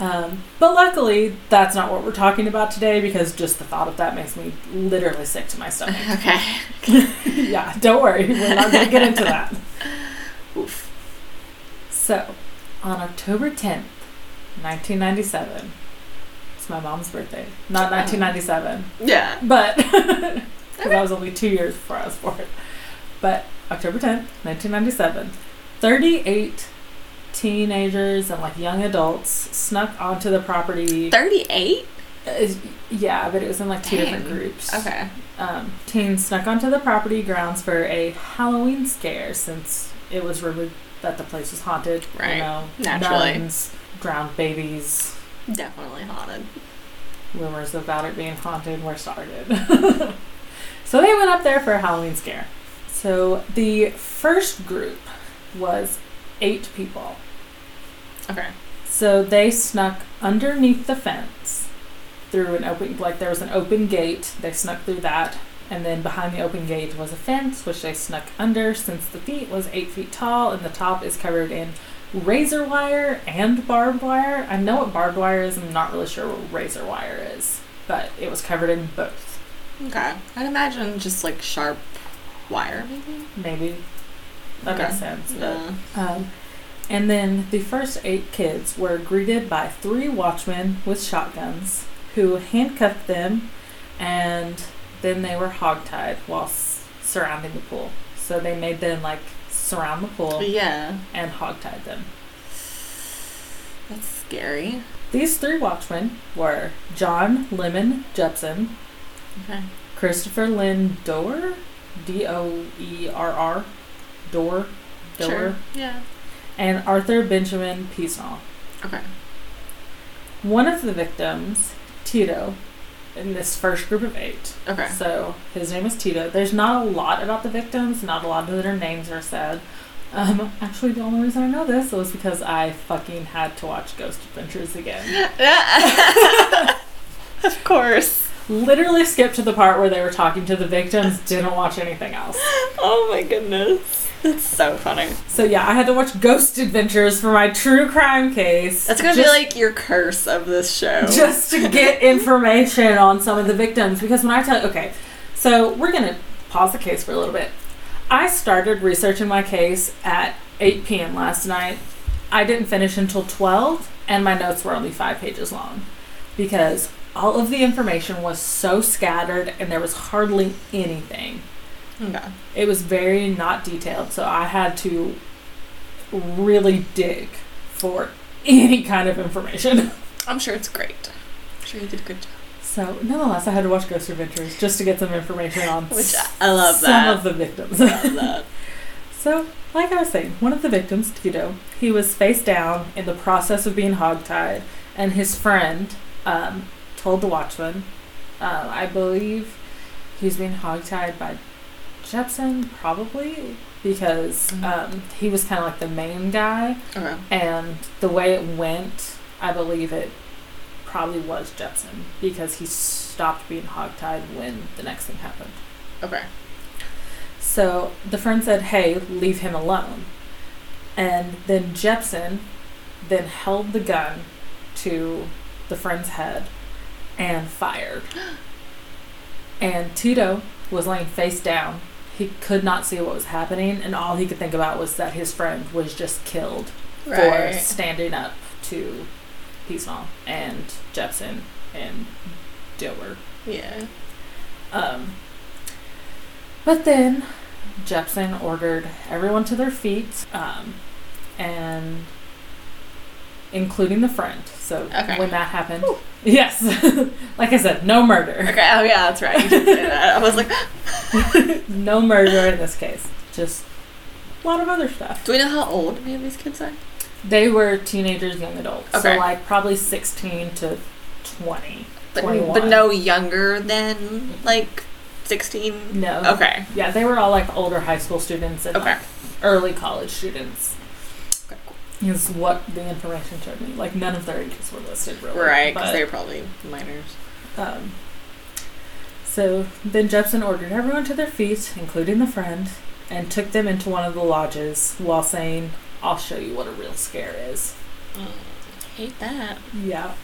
Um, but luckily, that's not what we're talking about today because just the thought of that makes me literally sick to my stomach. Okay. yeah, don't worry, we're not going to get into that. Oof. So, on October 10th, 1997, it's my mom's birthday. Not 1997, Yeah. but because I was only two years before I was born. But October 10th, 1997, 38 teenagers and like young adults snuck onto the property. 38? Uh, yeah, but it was in like two different groups. Okay. Um, teens snuck onto the property grounds for a Halloween scare since it was rumored that the place was haunted. Right. You know, Naturally. nuns, drowned babies, Definitely haunted. rumors about it being haunted were started. so they went up there for a Halloween scare. So the first group was eight people. Okay. So they snuck underneath the fence through an open, like there was an open gate. They snuck through that. And then behind the open gate was a fence, which they snuck under since the feet was eight feet tall and the top is covered in razor wire and barbed wire. I know what barbed wire is, I'm not really sure what razor wire is, but it was covered in both. Okay. I'd imagine just like sharp wire, maybe? Maybe that Okay. makes sense. But Yeah. Um, and then the first eight kids were greeted by three watchmen with shotguns who handcuffed them and then they were hogtied while surrounding the pool. So they made them like surround the pool Yeah. and hogtied them. That's scary. These three watchmen were John Lemon Jepson, Okay. Christopher Lynn Doerr, D O E R R, Doerr, Doerr, Sure. Yeah. and Arthur Benjamin Peasnall. Okay. One of the victims, Tito, in this first group of eight. Okay. So his name is Tito. There's not a lot about the victims, not a lot of their names are said. Um, actually, the only reason I know this was because I fucking had to watch Ghost Adventures again. of course. Literally skipped to the part where they were talking to the victims, didn't watch anything else. Oh my goodness. That's so funny. So yeah, I had to watch Ghost Adventures for my true crime case. That's gonna just- be like your curse of this show. just to get information on some of the victims because when I tell you, okay, so we're gonna pause the case for a little bit. I started researching my case at 8 p.m. last night. I didn't finish until 12, and my notes were only five pages long because all of the information was so scattered and there was hardly anything. Okay. It was very not detailed, so I had to really dig for any kind of information. I'm sure it's great. I'm sure you did a good job. So, nonetheless, I had to watch Ghost Adventures just to get some information on Which I love some that. of the victims. I love that. So, like I was saying, one of the victims, Tito, he was face down in the process of being hogtied, and his friend um, told the watchman, uh, I believe he's being hogtied by Jepson, probably, because Mhm. um, he was kind of like the main guy, Okay. and the way it went, I believe it probably was Jepson, because he stopped being hogtied when the next thing happened. Okay. So the friend said, "Hey, leave him alone." And then Jepson then held the gun to the friend's head and fired. And Tito was laying face down. He could not see what was happening, and all he could think about was that his friend was just killed for standing up to Peasnall and Jepson and Dilbert. Yeah. Um, but then Jepson ordered everyone to their feet, um, and including the friend. So Okay. when that happened, Whew. yes, like I said, no murder, Okay. Oh yeah, that's right. You that. I was like, no murder in this case. Just a lot of other stuff. do we know how old any of these kids are? They were teenagers, young adults, Okay. so like probably sixteen to twenty. But, 21. but no younger than like sixteen. No. Okay. Yeah, they were all like older high school students and Okay. like, early college students. Is what the information showed me. Like none of their ages were listed, really. Right, because they're probably minors. Um, so then Jepson ordered everyone to their feet, including the friend, and took them into one of the lodges while saying, "I'll show you what a real scare is." hate that. Yeah.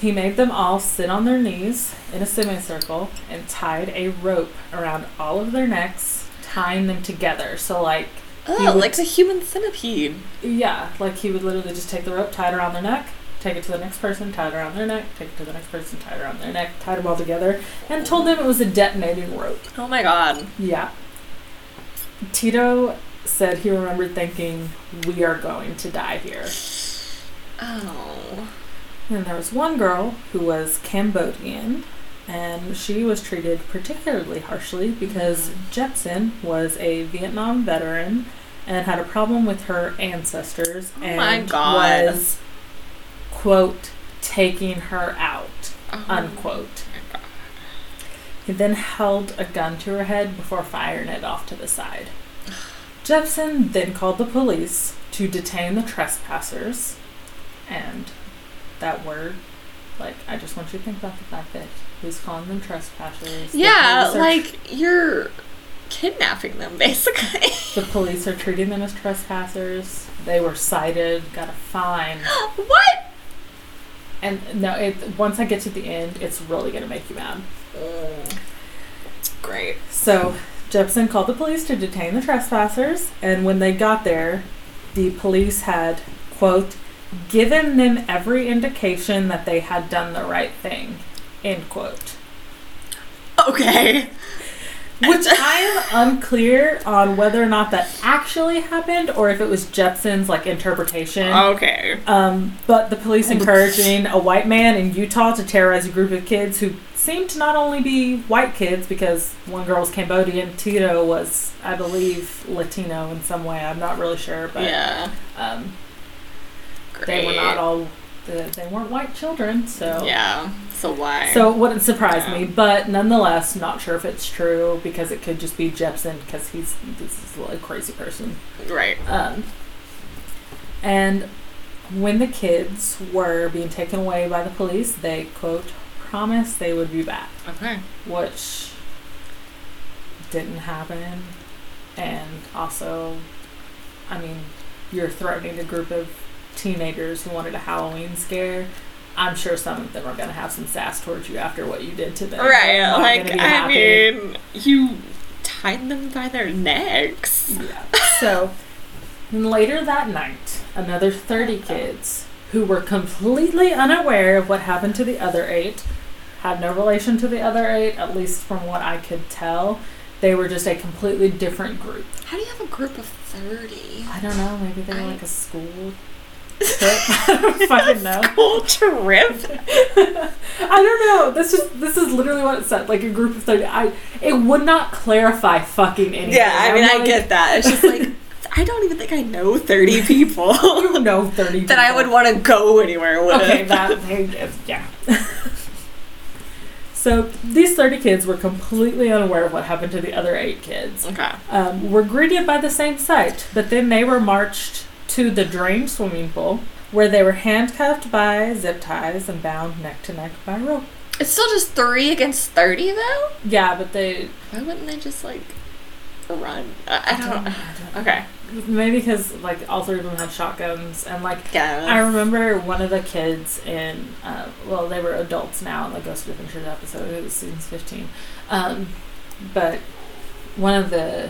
He made them all sit on their knees in a semicircle and tied a rope around all of their necks, tying them together. So like Oh, would- like the human centipede. Yeah, like he would literally just take the rope, tie it around their neck, take it to the next person, tie it around their neck, take it to the next person, tie it around their neck, tied them all together, and told them it was a detonating rope. Oh my god. Yeah. Tito said he remembered thinking, "We are going to die here." Oh. And there was one girl who was Cambodian, and she was treated particularly harshly because mm-hmm. Jepson was a Vietnam veteran and had a problem with her ancestors Oh and was quote taking her out Oh unquote. He then held a gun to her head before firing it off to the side. Jepson then called the police to detain the trespassers, and that word, like, I just want you to think about the fact that he's calling them trespassers. Yeah, like you're kidnapping them basically. the police are treating them as trespassers. They were cited, got a fine, what? and no, it. Once I get to the end, it's really gonna make you mad. Mm. Great. So Jepson called the police to detain the trespassers, and when they got there, the police had, quote, given them every indication that they had done the right thing, end quote. Okay. Which I am unclear on whether or not that actually happened or if it was Jepson's like interpretation. Okay. Um, but the police encouraging a white man in Utah to terrorize a group of kids who seemed to not only be white kids because one girl was Cambodian, Tito was, I believe, Latino in some way. I'm not really sure, but yeah. um, Great. they were not all. They they weren't white children, so Yeah. So why? so it wouldn't surprise Yeah. me. But nonetheless, not sure if it's true because it could just be Jepson because he's this is a crazy person. right. Um, and when the kids were being taken away by the police, they quote promised they would be back, Okay. which didn't happen. And also, I mean, you're threatening a group of teenagers who wanted a Halloween scare. I'm sure some of them are going to have some sass towards you after what you did to them. Right. Not Like I happy. mean, you tied them by their necks. Yeah. So, later that night, another 30 kids who were completely unaware of what happened to the other eight, had no relation to the other eight, at least from what I could tell. They were just a completely different group. How do you have a group of 30? I don't know. Maybe they were like a school. I don't fucking know. School trip? I don't know. This is this is literally what it said. Like a group of thirty. I it would not clarify fucking anything. Yeah, I mean, I get that. It's just like, I don't even think I know 30 people You know thirty. people. that I would want to go anywhere with. Okay, that there you go. yeah. so these thirty kids were completely unaware of what happened to the other eight kids. Okay. Um, were greeted by the same sight, but then they were marched to the drained swimming pool, where they were handcuffed by zip ties and bound neck to neck by rope. It's still just 3 against 30, though? Yeah, but they Why wouldn't they just, like, run? I, I don't know. Okay. Maybe because like all three of them had shotguns, and like Yeah. I remember one of the kids in uh, well they were adults now in the Ghost Adventures episode. It was season fifteen, um, but one of the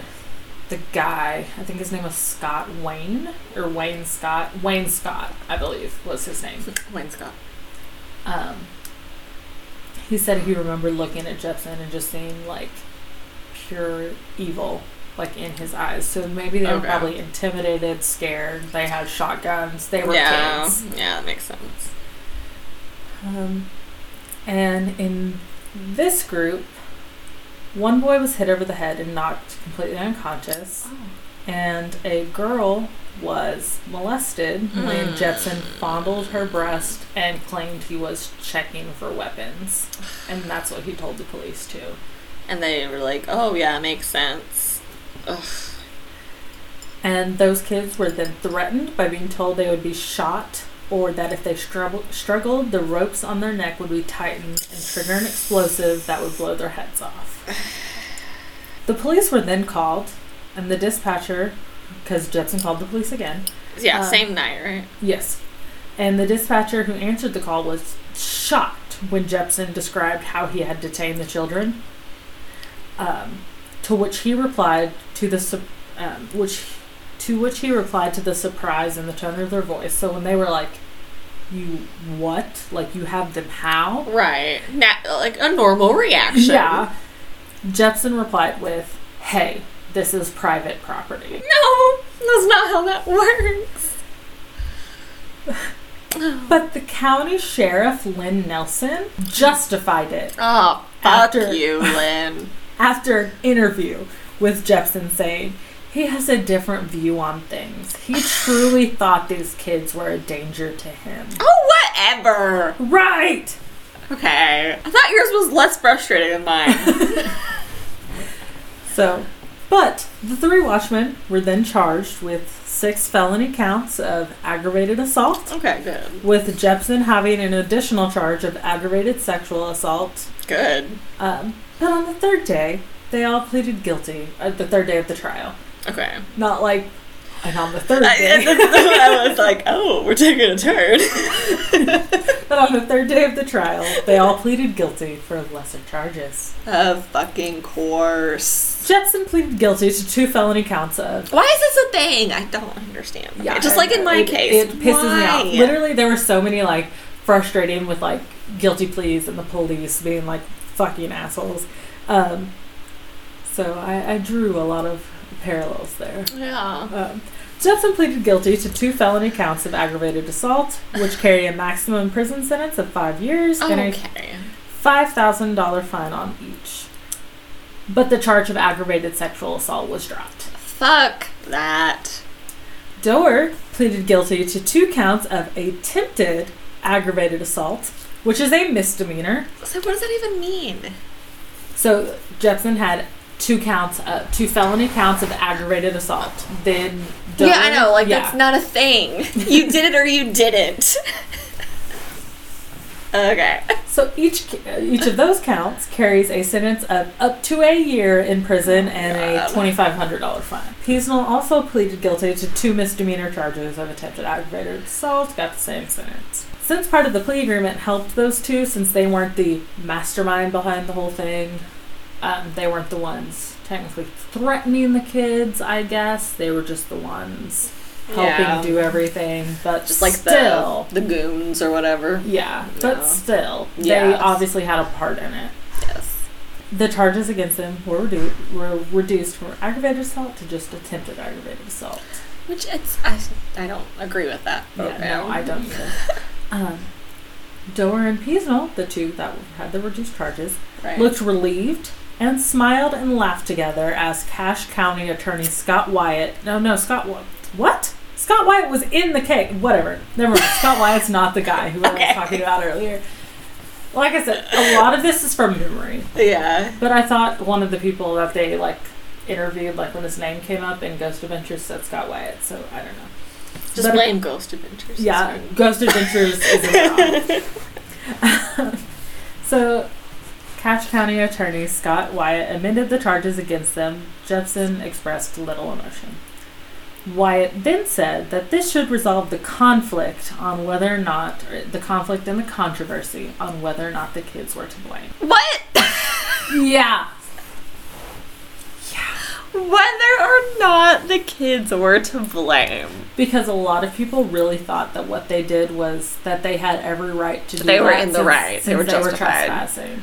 the guy I think his name was Scott Wayne or Wayne Scott Wayne Scott I believe was his name. Wayne Scott. Um, he said he remembered looking at Jepson and just seeing like pure evil like in his eyes. So maybe they were Okay. probably intimidated, scared. They had shotguns. They were yeah. kids. Yeah, that makes sense. Um, and in this group, one boy was hit over the head and knocked completely unconscious, Oh. and a girl was molested when Hmm. Jepson fondled her breast and claimed he was checking for weapons. And that's what he told the police too. And they were like, oh, yeah, makes sense. Ugh. And those kids were then threatened by being told they would be shot or that if they struggle- struggled, the ropes on their neck would be tightened and trigger an explosive that would blow their heads off. The police were then called, and the dispatcher, because Jepson called the police again, Yeah, Uh, same night, right? yes, and the dispatcher who answered the call was shocked when Jepson described how he had detained the children. Um, to which he replied to the um, which to which he replied to the surprise in the tone of their voice. So when they were like, "You what? Like you have them how?" Right. Na- like a normal reaction. Yeah. Jepson replied with, "Hey, this is private property." No, that's not how that works. But the county sheriff, Lynn Nelson, justified it Oh, fuck After- you, Lynn. after an interview with Jepson saying he has a different view on things. He truly thought these kids were a danger to him. Oh, whatever. Right! Okay. I thought yours was less frustrating than mine. So, but the three watchmen were then charged with six felony counts of aggravated assault, okay, good. with Jepson having an additional charge of aggravated sexual assault. Good. Um, but on the third day, they all pleaded guilty. At the third day of the trial, Okay. not like, and on the third I, day. I was like, oh, we're taking a turn. But on the third day of the trial, they all pleaded guilty for lesser charges. of fucking course. Jepson pleaded guilty to two felony counts of. Why is this a thing? I don't understand. Okay, just like in my it, case. it pisses me off. Why? Literally, there were so many like frustrating with like guilty pleas and the police being like fucking assholes. Um, so I, I drew a lot of parallels there. Yeah. Um, Jepson pleaded guilty to two felony counts of aggravated assault, which carry a maximum prison sentence of five years and a $5,000 fine on each. But the charge of aggravated sexual assault was dropped. Fuck that. Doerr pleaded guilty to two counts of attempted aggravated assault, which is a misdemeanor. So what does that even mean? So Jepson had two counts, uh, two felony counts of aggravated assault. Then yeah, I know. Like yeah. that's not a thing. You did it or you didn't. okay. So each uh, each of those counts carries a sentence of up to a year in prison and a twenty five hundred dollar fine. Peasnall also pleaded guilty to two misdemeanor charges of attempted aggravated assault. Got the same sentence. Since part of the plea agreement helped those two, since they weren't the mastermind behind the whole thing, um, they weren't the ones technically threatening the kids. I guess they were just the ones helping Yeah. do everything, but Just like still, the the goons or whatever. yeah, No. but still, they Yes. obviously had a part in it. Yes. The charges against them were, redu- were reduced from aggravated assault to just attempted aggravated assault. Which it's I, I don't agree with that. Yeah, no, I don't either. um, Doerr and Peasnall, the two that had the reduced charges, Right. looked relieved and smiled and laughed together as Cache County Attorney Scott Wyatt. No, no, Scott. What? Scott Wyatt was in the case. Whatever. Never mind. Scott Wyatt's not the guy who I Okay. was talking about earlier. Like I said, a lot of this is from memory. yeah. But I thought one of the people that they like interviewed, like when his name came up in Ghost Adventures, said Scott Wyatt. So I don't know. Just But- blame Ghost Adventures. Yeah, Ghost Adventures is wrong. so, Cache County Attorney Scott Wyatt amended the charges against them. Jepson expressed little emotion. Wyatt then said that this should resolve the conflict on whether or not, or the conflict and the controversy on whether or not the kids were to blame. What? Yeah. Yeah. Whether or not the kids were to blame. Because a lot of people really thought that what they did was that they had every right to do They were in the since- right. They were justified. trespassing.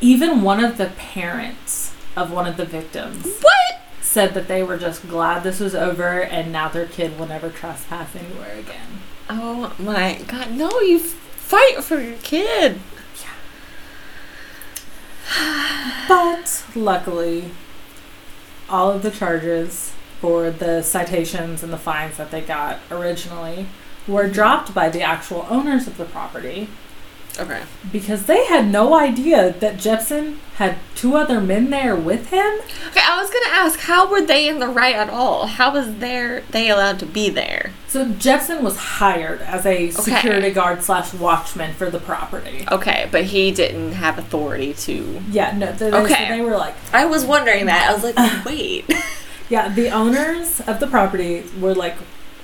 Even one of the parents of one of the victims What? said that they were just glad this was over and now their kid will never trespass anywhere again. Oh my god, no, you fight for your kid. But luckily, all of the charges for the citations and the fines that they got originally were mm-hmm. dropped by the actual owners of the property Okay. because they had no idea that Jepson had two other men there with him. Okay, I was gonna ask, how were they in the right at all? How was there they allowed to be there? So Jepson was hired as a security guard slash watchman for the property. Okay, but he didn't have authority to. Yeah, no, they, they- Okay. so they were like, I was wondering that. I was like, wait. yeah, the owners of the property were like,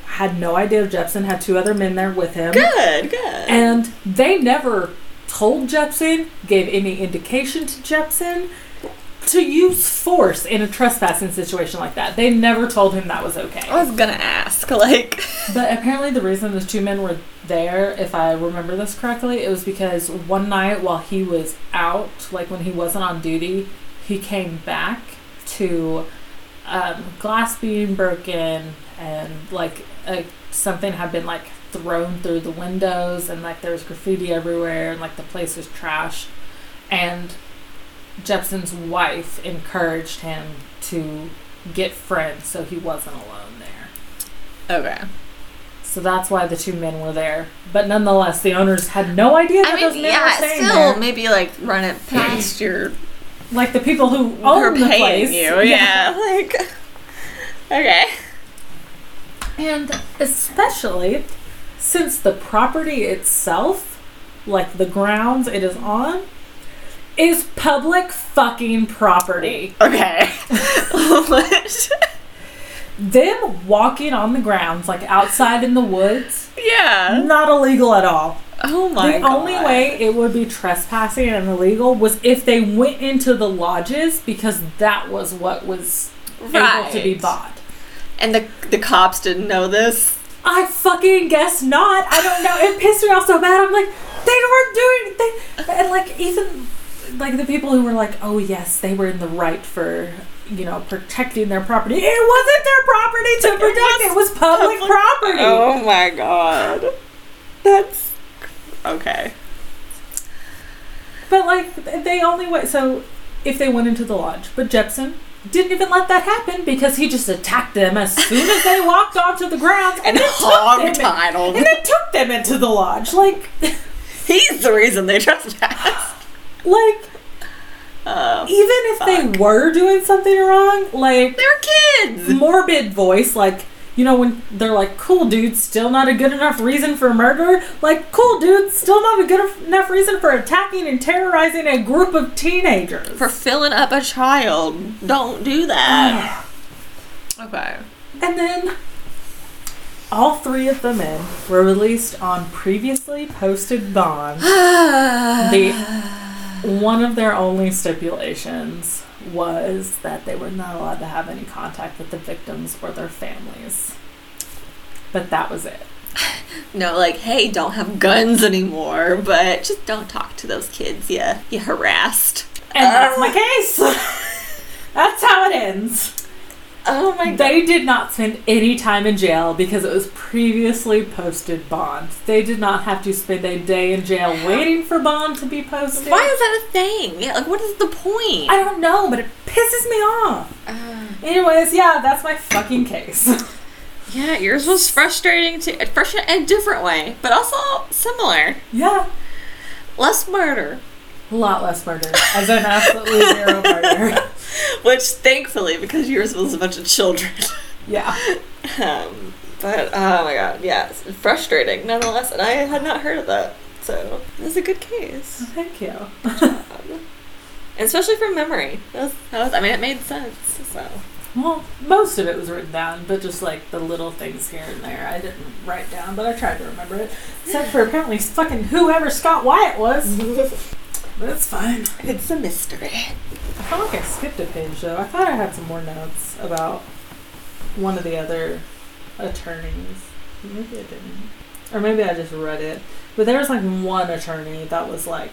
had no idea Jepson had two other men there with him. good, good. And they never told Jepson, gave any indication to Jepson to use force in a trespassing situation like that. They never told him that was okay. I was gonna ask, like, But apparently, the reason those two men were there, if I remember this correctly, it was because one night while he was out, like when he wasn't on duty, he came back to um, glass being broken and like a, something had been like thrown through the windows and like there was graffiti everywhere and like the place was trash. And Jepson's wife encouraged him to get friends so he wasn't alone there. okay. So that's why the two men were there. But nonetheless, the owners had no idea that I those mean, men were staying still there. maybe like run it past your Like the people who own the place. you. Yeah. like okay. And especially since the property itself, like the grounds it is on, is public fucking property. Okay. Them walking on the grounds, like outside in the woods, yeah. not illegal at all. Oh my the god. only way it would be trespassing and illegal was if they went into the lodges because that was what was able to be bought. And the the cops didn't know this. I fucking guess not. I don't know. It pissed me off so bad. I'm like, they weren't doing they and like even like the people who were like, oh yes, they were in the right for you know protecting their property. It wasn't their property to protect. It was public, public- property. Oh my god. That's okay. But like they only went so if they went into the lodge, but Jepson didn't even let that happen because he just attacked them as soon as they walked onto the grounds And took hog them titled. and then took them into the lodge. Like, He's the reason they trespassed. like Oh. even if they were doing something wrong, like They're kids. morbid voice, like you know when they're like, "Cool, dude, still not a good enough reason for murder." Like, "Cool, dude, still not a good enough reason for attacking and terrorizing a group of teenagers." For filling up a child. Don't do that. okay. And then all three of the men were released on previously posted bonds. The one of their only stipulations was that they were not allowed to have any contact with the victims or their families. But that was it. No, like, hey, don't have guns anymore, but just don't talk to those kids. Yeah, you harassed. And that's my ah. case. that's how it ends. Oh my god. They did not spend any time in jail because it was previously posted bond. They did not have to spend a day in jail waiting for bond to be posted. Why is that a thing? Yeah, like, what is the point? I don't know, but it pisses me off. Uh, Anyways, yeah, that's my fucking case. yeah, yours was frustrating too. Frustrating in a different way, but also similar. yeah. Less murder. A lot less murder. As in absolutely zero murder. Which, thankfully, because yours was a bunch of children. Yeah. Um, but, oh my god, yeah, it's frustrating nonetheless, and I had not heard of that. So, it was a good case. Thank you. Um, and especially from memory. That was, that was, I mean, it made sense, so. Well, most of it was written down, but just like the little things here and there, I didn't write down, but I tried to remember it. Except for apparently fucking whoever Scott Wyatt was. But it's fine. It's a mystery. I felt like I skipped a page though. I thought I had some more notes about one of the other attorneys. Maybe I didn't. Or maybe I just read it. But there was like one attorney that was like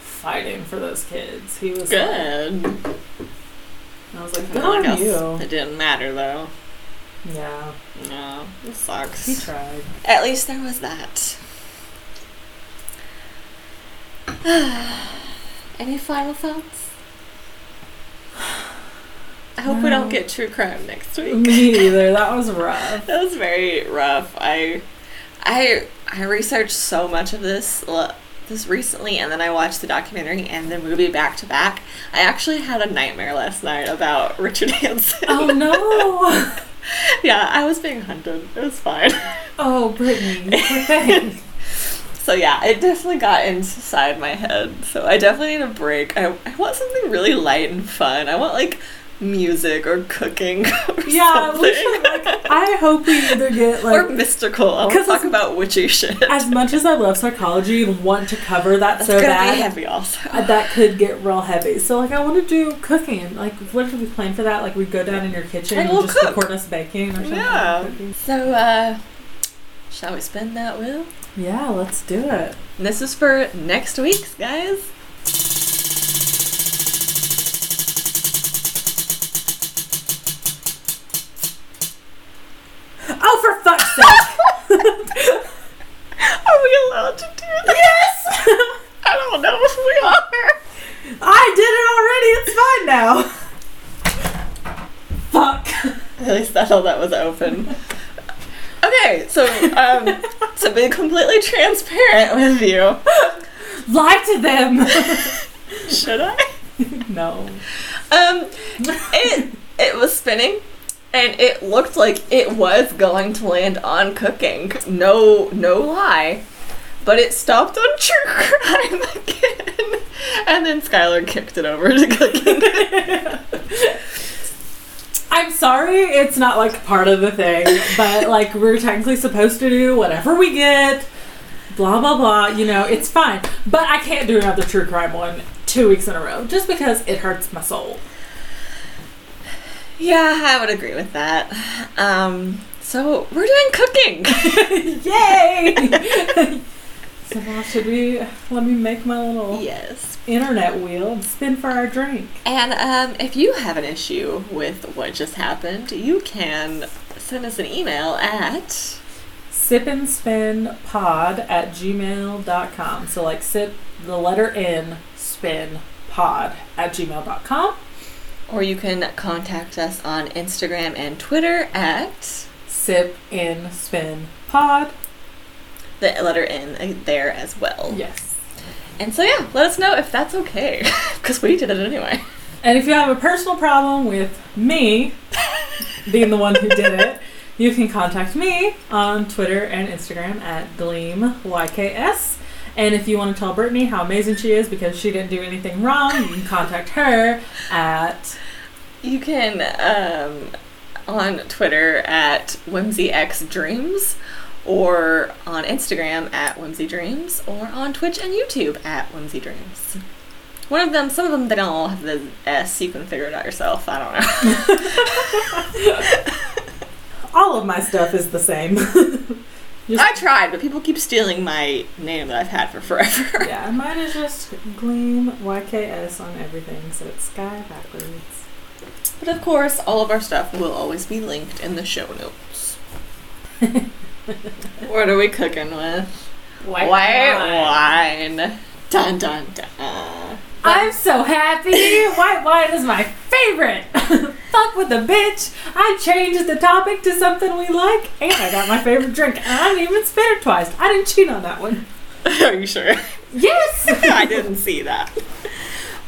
fighting for those kids. He was like, Good. I was like, good Well, on guess you. It didn't matter, though. Yeah, No, it sucks. he tried. At least there was that. Any final thoughts? I hope we don't get true crime next week. Me either. That was rough. That was very rough. I, I, I researched so much of this this recently, and then I watched the documentary and the movie back to back. I actually had a nightmare last night about Richard Hansen. Oh no! yeah, I was being hunted. It was fine. Oh, Brittany, you poor thing. So yeah, it definitely got inside my head. So I definitely need a break. I, I want something really light and fun. I want like music or cooking or Yeah, something. we should. Like, I hope we either get like or like. mystical. I want to talk about witchy shit. As much as I love psychology and want to cover that That's so gonna bad, be heavy also. uh, that could get real heavy. So like, I want to do cooking. Like, what if we plan for that? Like, we go down in your kitchen And and, we'll just cook. record us baking or something. Yeah. So uh shall we spin that wheel? Yeah, let's do it. And this is for next week's guys. Oh, for fuck's sake! Are we allowed to do that? yes, I don't know if we are. I did it already. It's fine now. Fuck. At least I thought that was open. Okay, so um, to be completely transparent with you, Lie to them. should I? no. Um, it it was spinning, and it looked like it was going to land on cooking. No, no lie. But it stopped on true crime again, and then Skylar kicked it over to cooking. I'm sorry, it's not like part of the thing, but like we're technically supposed to do whatever we get, blah blah blah. You know, it's fine. But I can't do another true crime one two weeks in a row just because it hurts my soul. yeah, I would agree with that. Um, so we're doing cooking. Yay! so now should we let me make my little yes. Internet wheel and spin for our drink? And um, if you have an issue with what just happened, you can send us an email at Sip and spin pod at gmail.com. So like sip the letter N spin pod at gmail.com. or you can contact us on Instagram and Twitter at Sip in spin pod. the letter N there as well. Yes. And so yeah, let us know if that's okay because we did it anyway. And if you have a personal problem with me being the one who did it, you can contact me on Twitter and Instagram at GleamYKS. And if you want to tell Brittany how amazing she is because she didn't do anything wrong, you can contact her at You can um, on Twitter at whimsyxdreams or on Instagram at Whimsy Dreams, or on Twitch and YouTube at Whimsy Dreams. One of them, some of them, they don't all have the S. You can figure it out yourself. I don't know. all of my stuff is the same. Just, I tried, but people keep stealing my name that I've had for forever. yeah, mine is just Gleam YKS on everything, so it's Sky backwards. But of course, all of our stuff will always be linked in the show notes. what are we cooking with? White, White wine. wine. Dun dun dun. I'm so happy. White wine is my favorite. Fuck with the bitch. I changed the topic to something we like, and I got my favorite drink. And I didn't even spin it twice. I didn't cheat on that one. Are you sure? Yes. I didn't see that.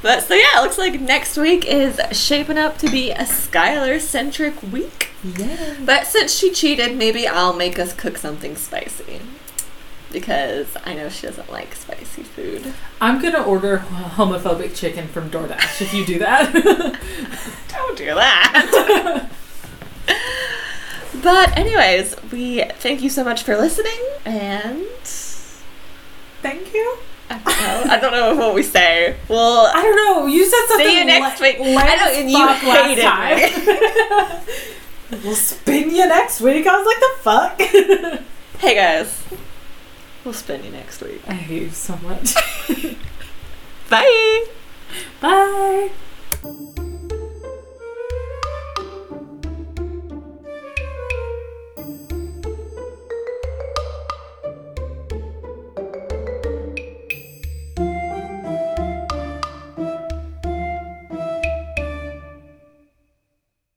But so yeah, it looks like next week is shaping up to be a Skylar centric week. Yeah. But since she cheated, maybe I'll make us cook something spicy because I know she doesn't like spicy food. I'm gonna order homophobic chicken from DoorDash if you do that. Don't do that. but anyways, we thank you so much for listening and thank you. I don't know. Don't what we say. Well, I don't know. You said something. See you next week. I know, and you hated me. we'll spin you next week. I was like, the fuck. hey guys. We'll spin you next week. I hate you so much. Bye. Bye.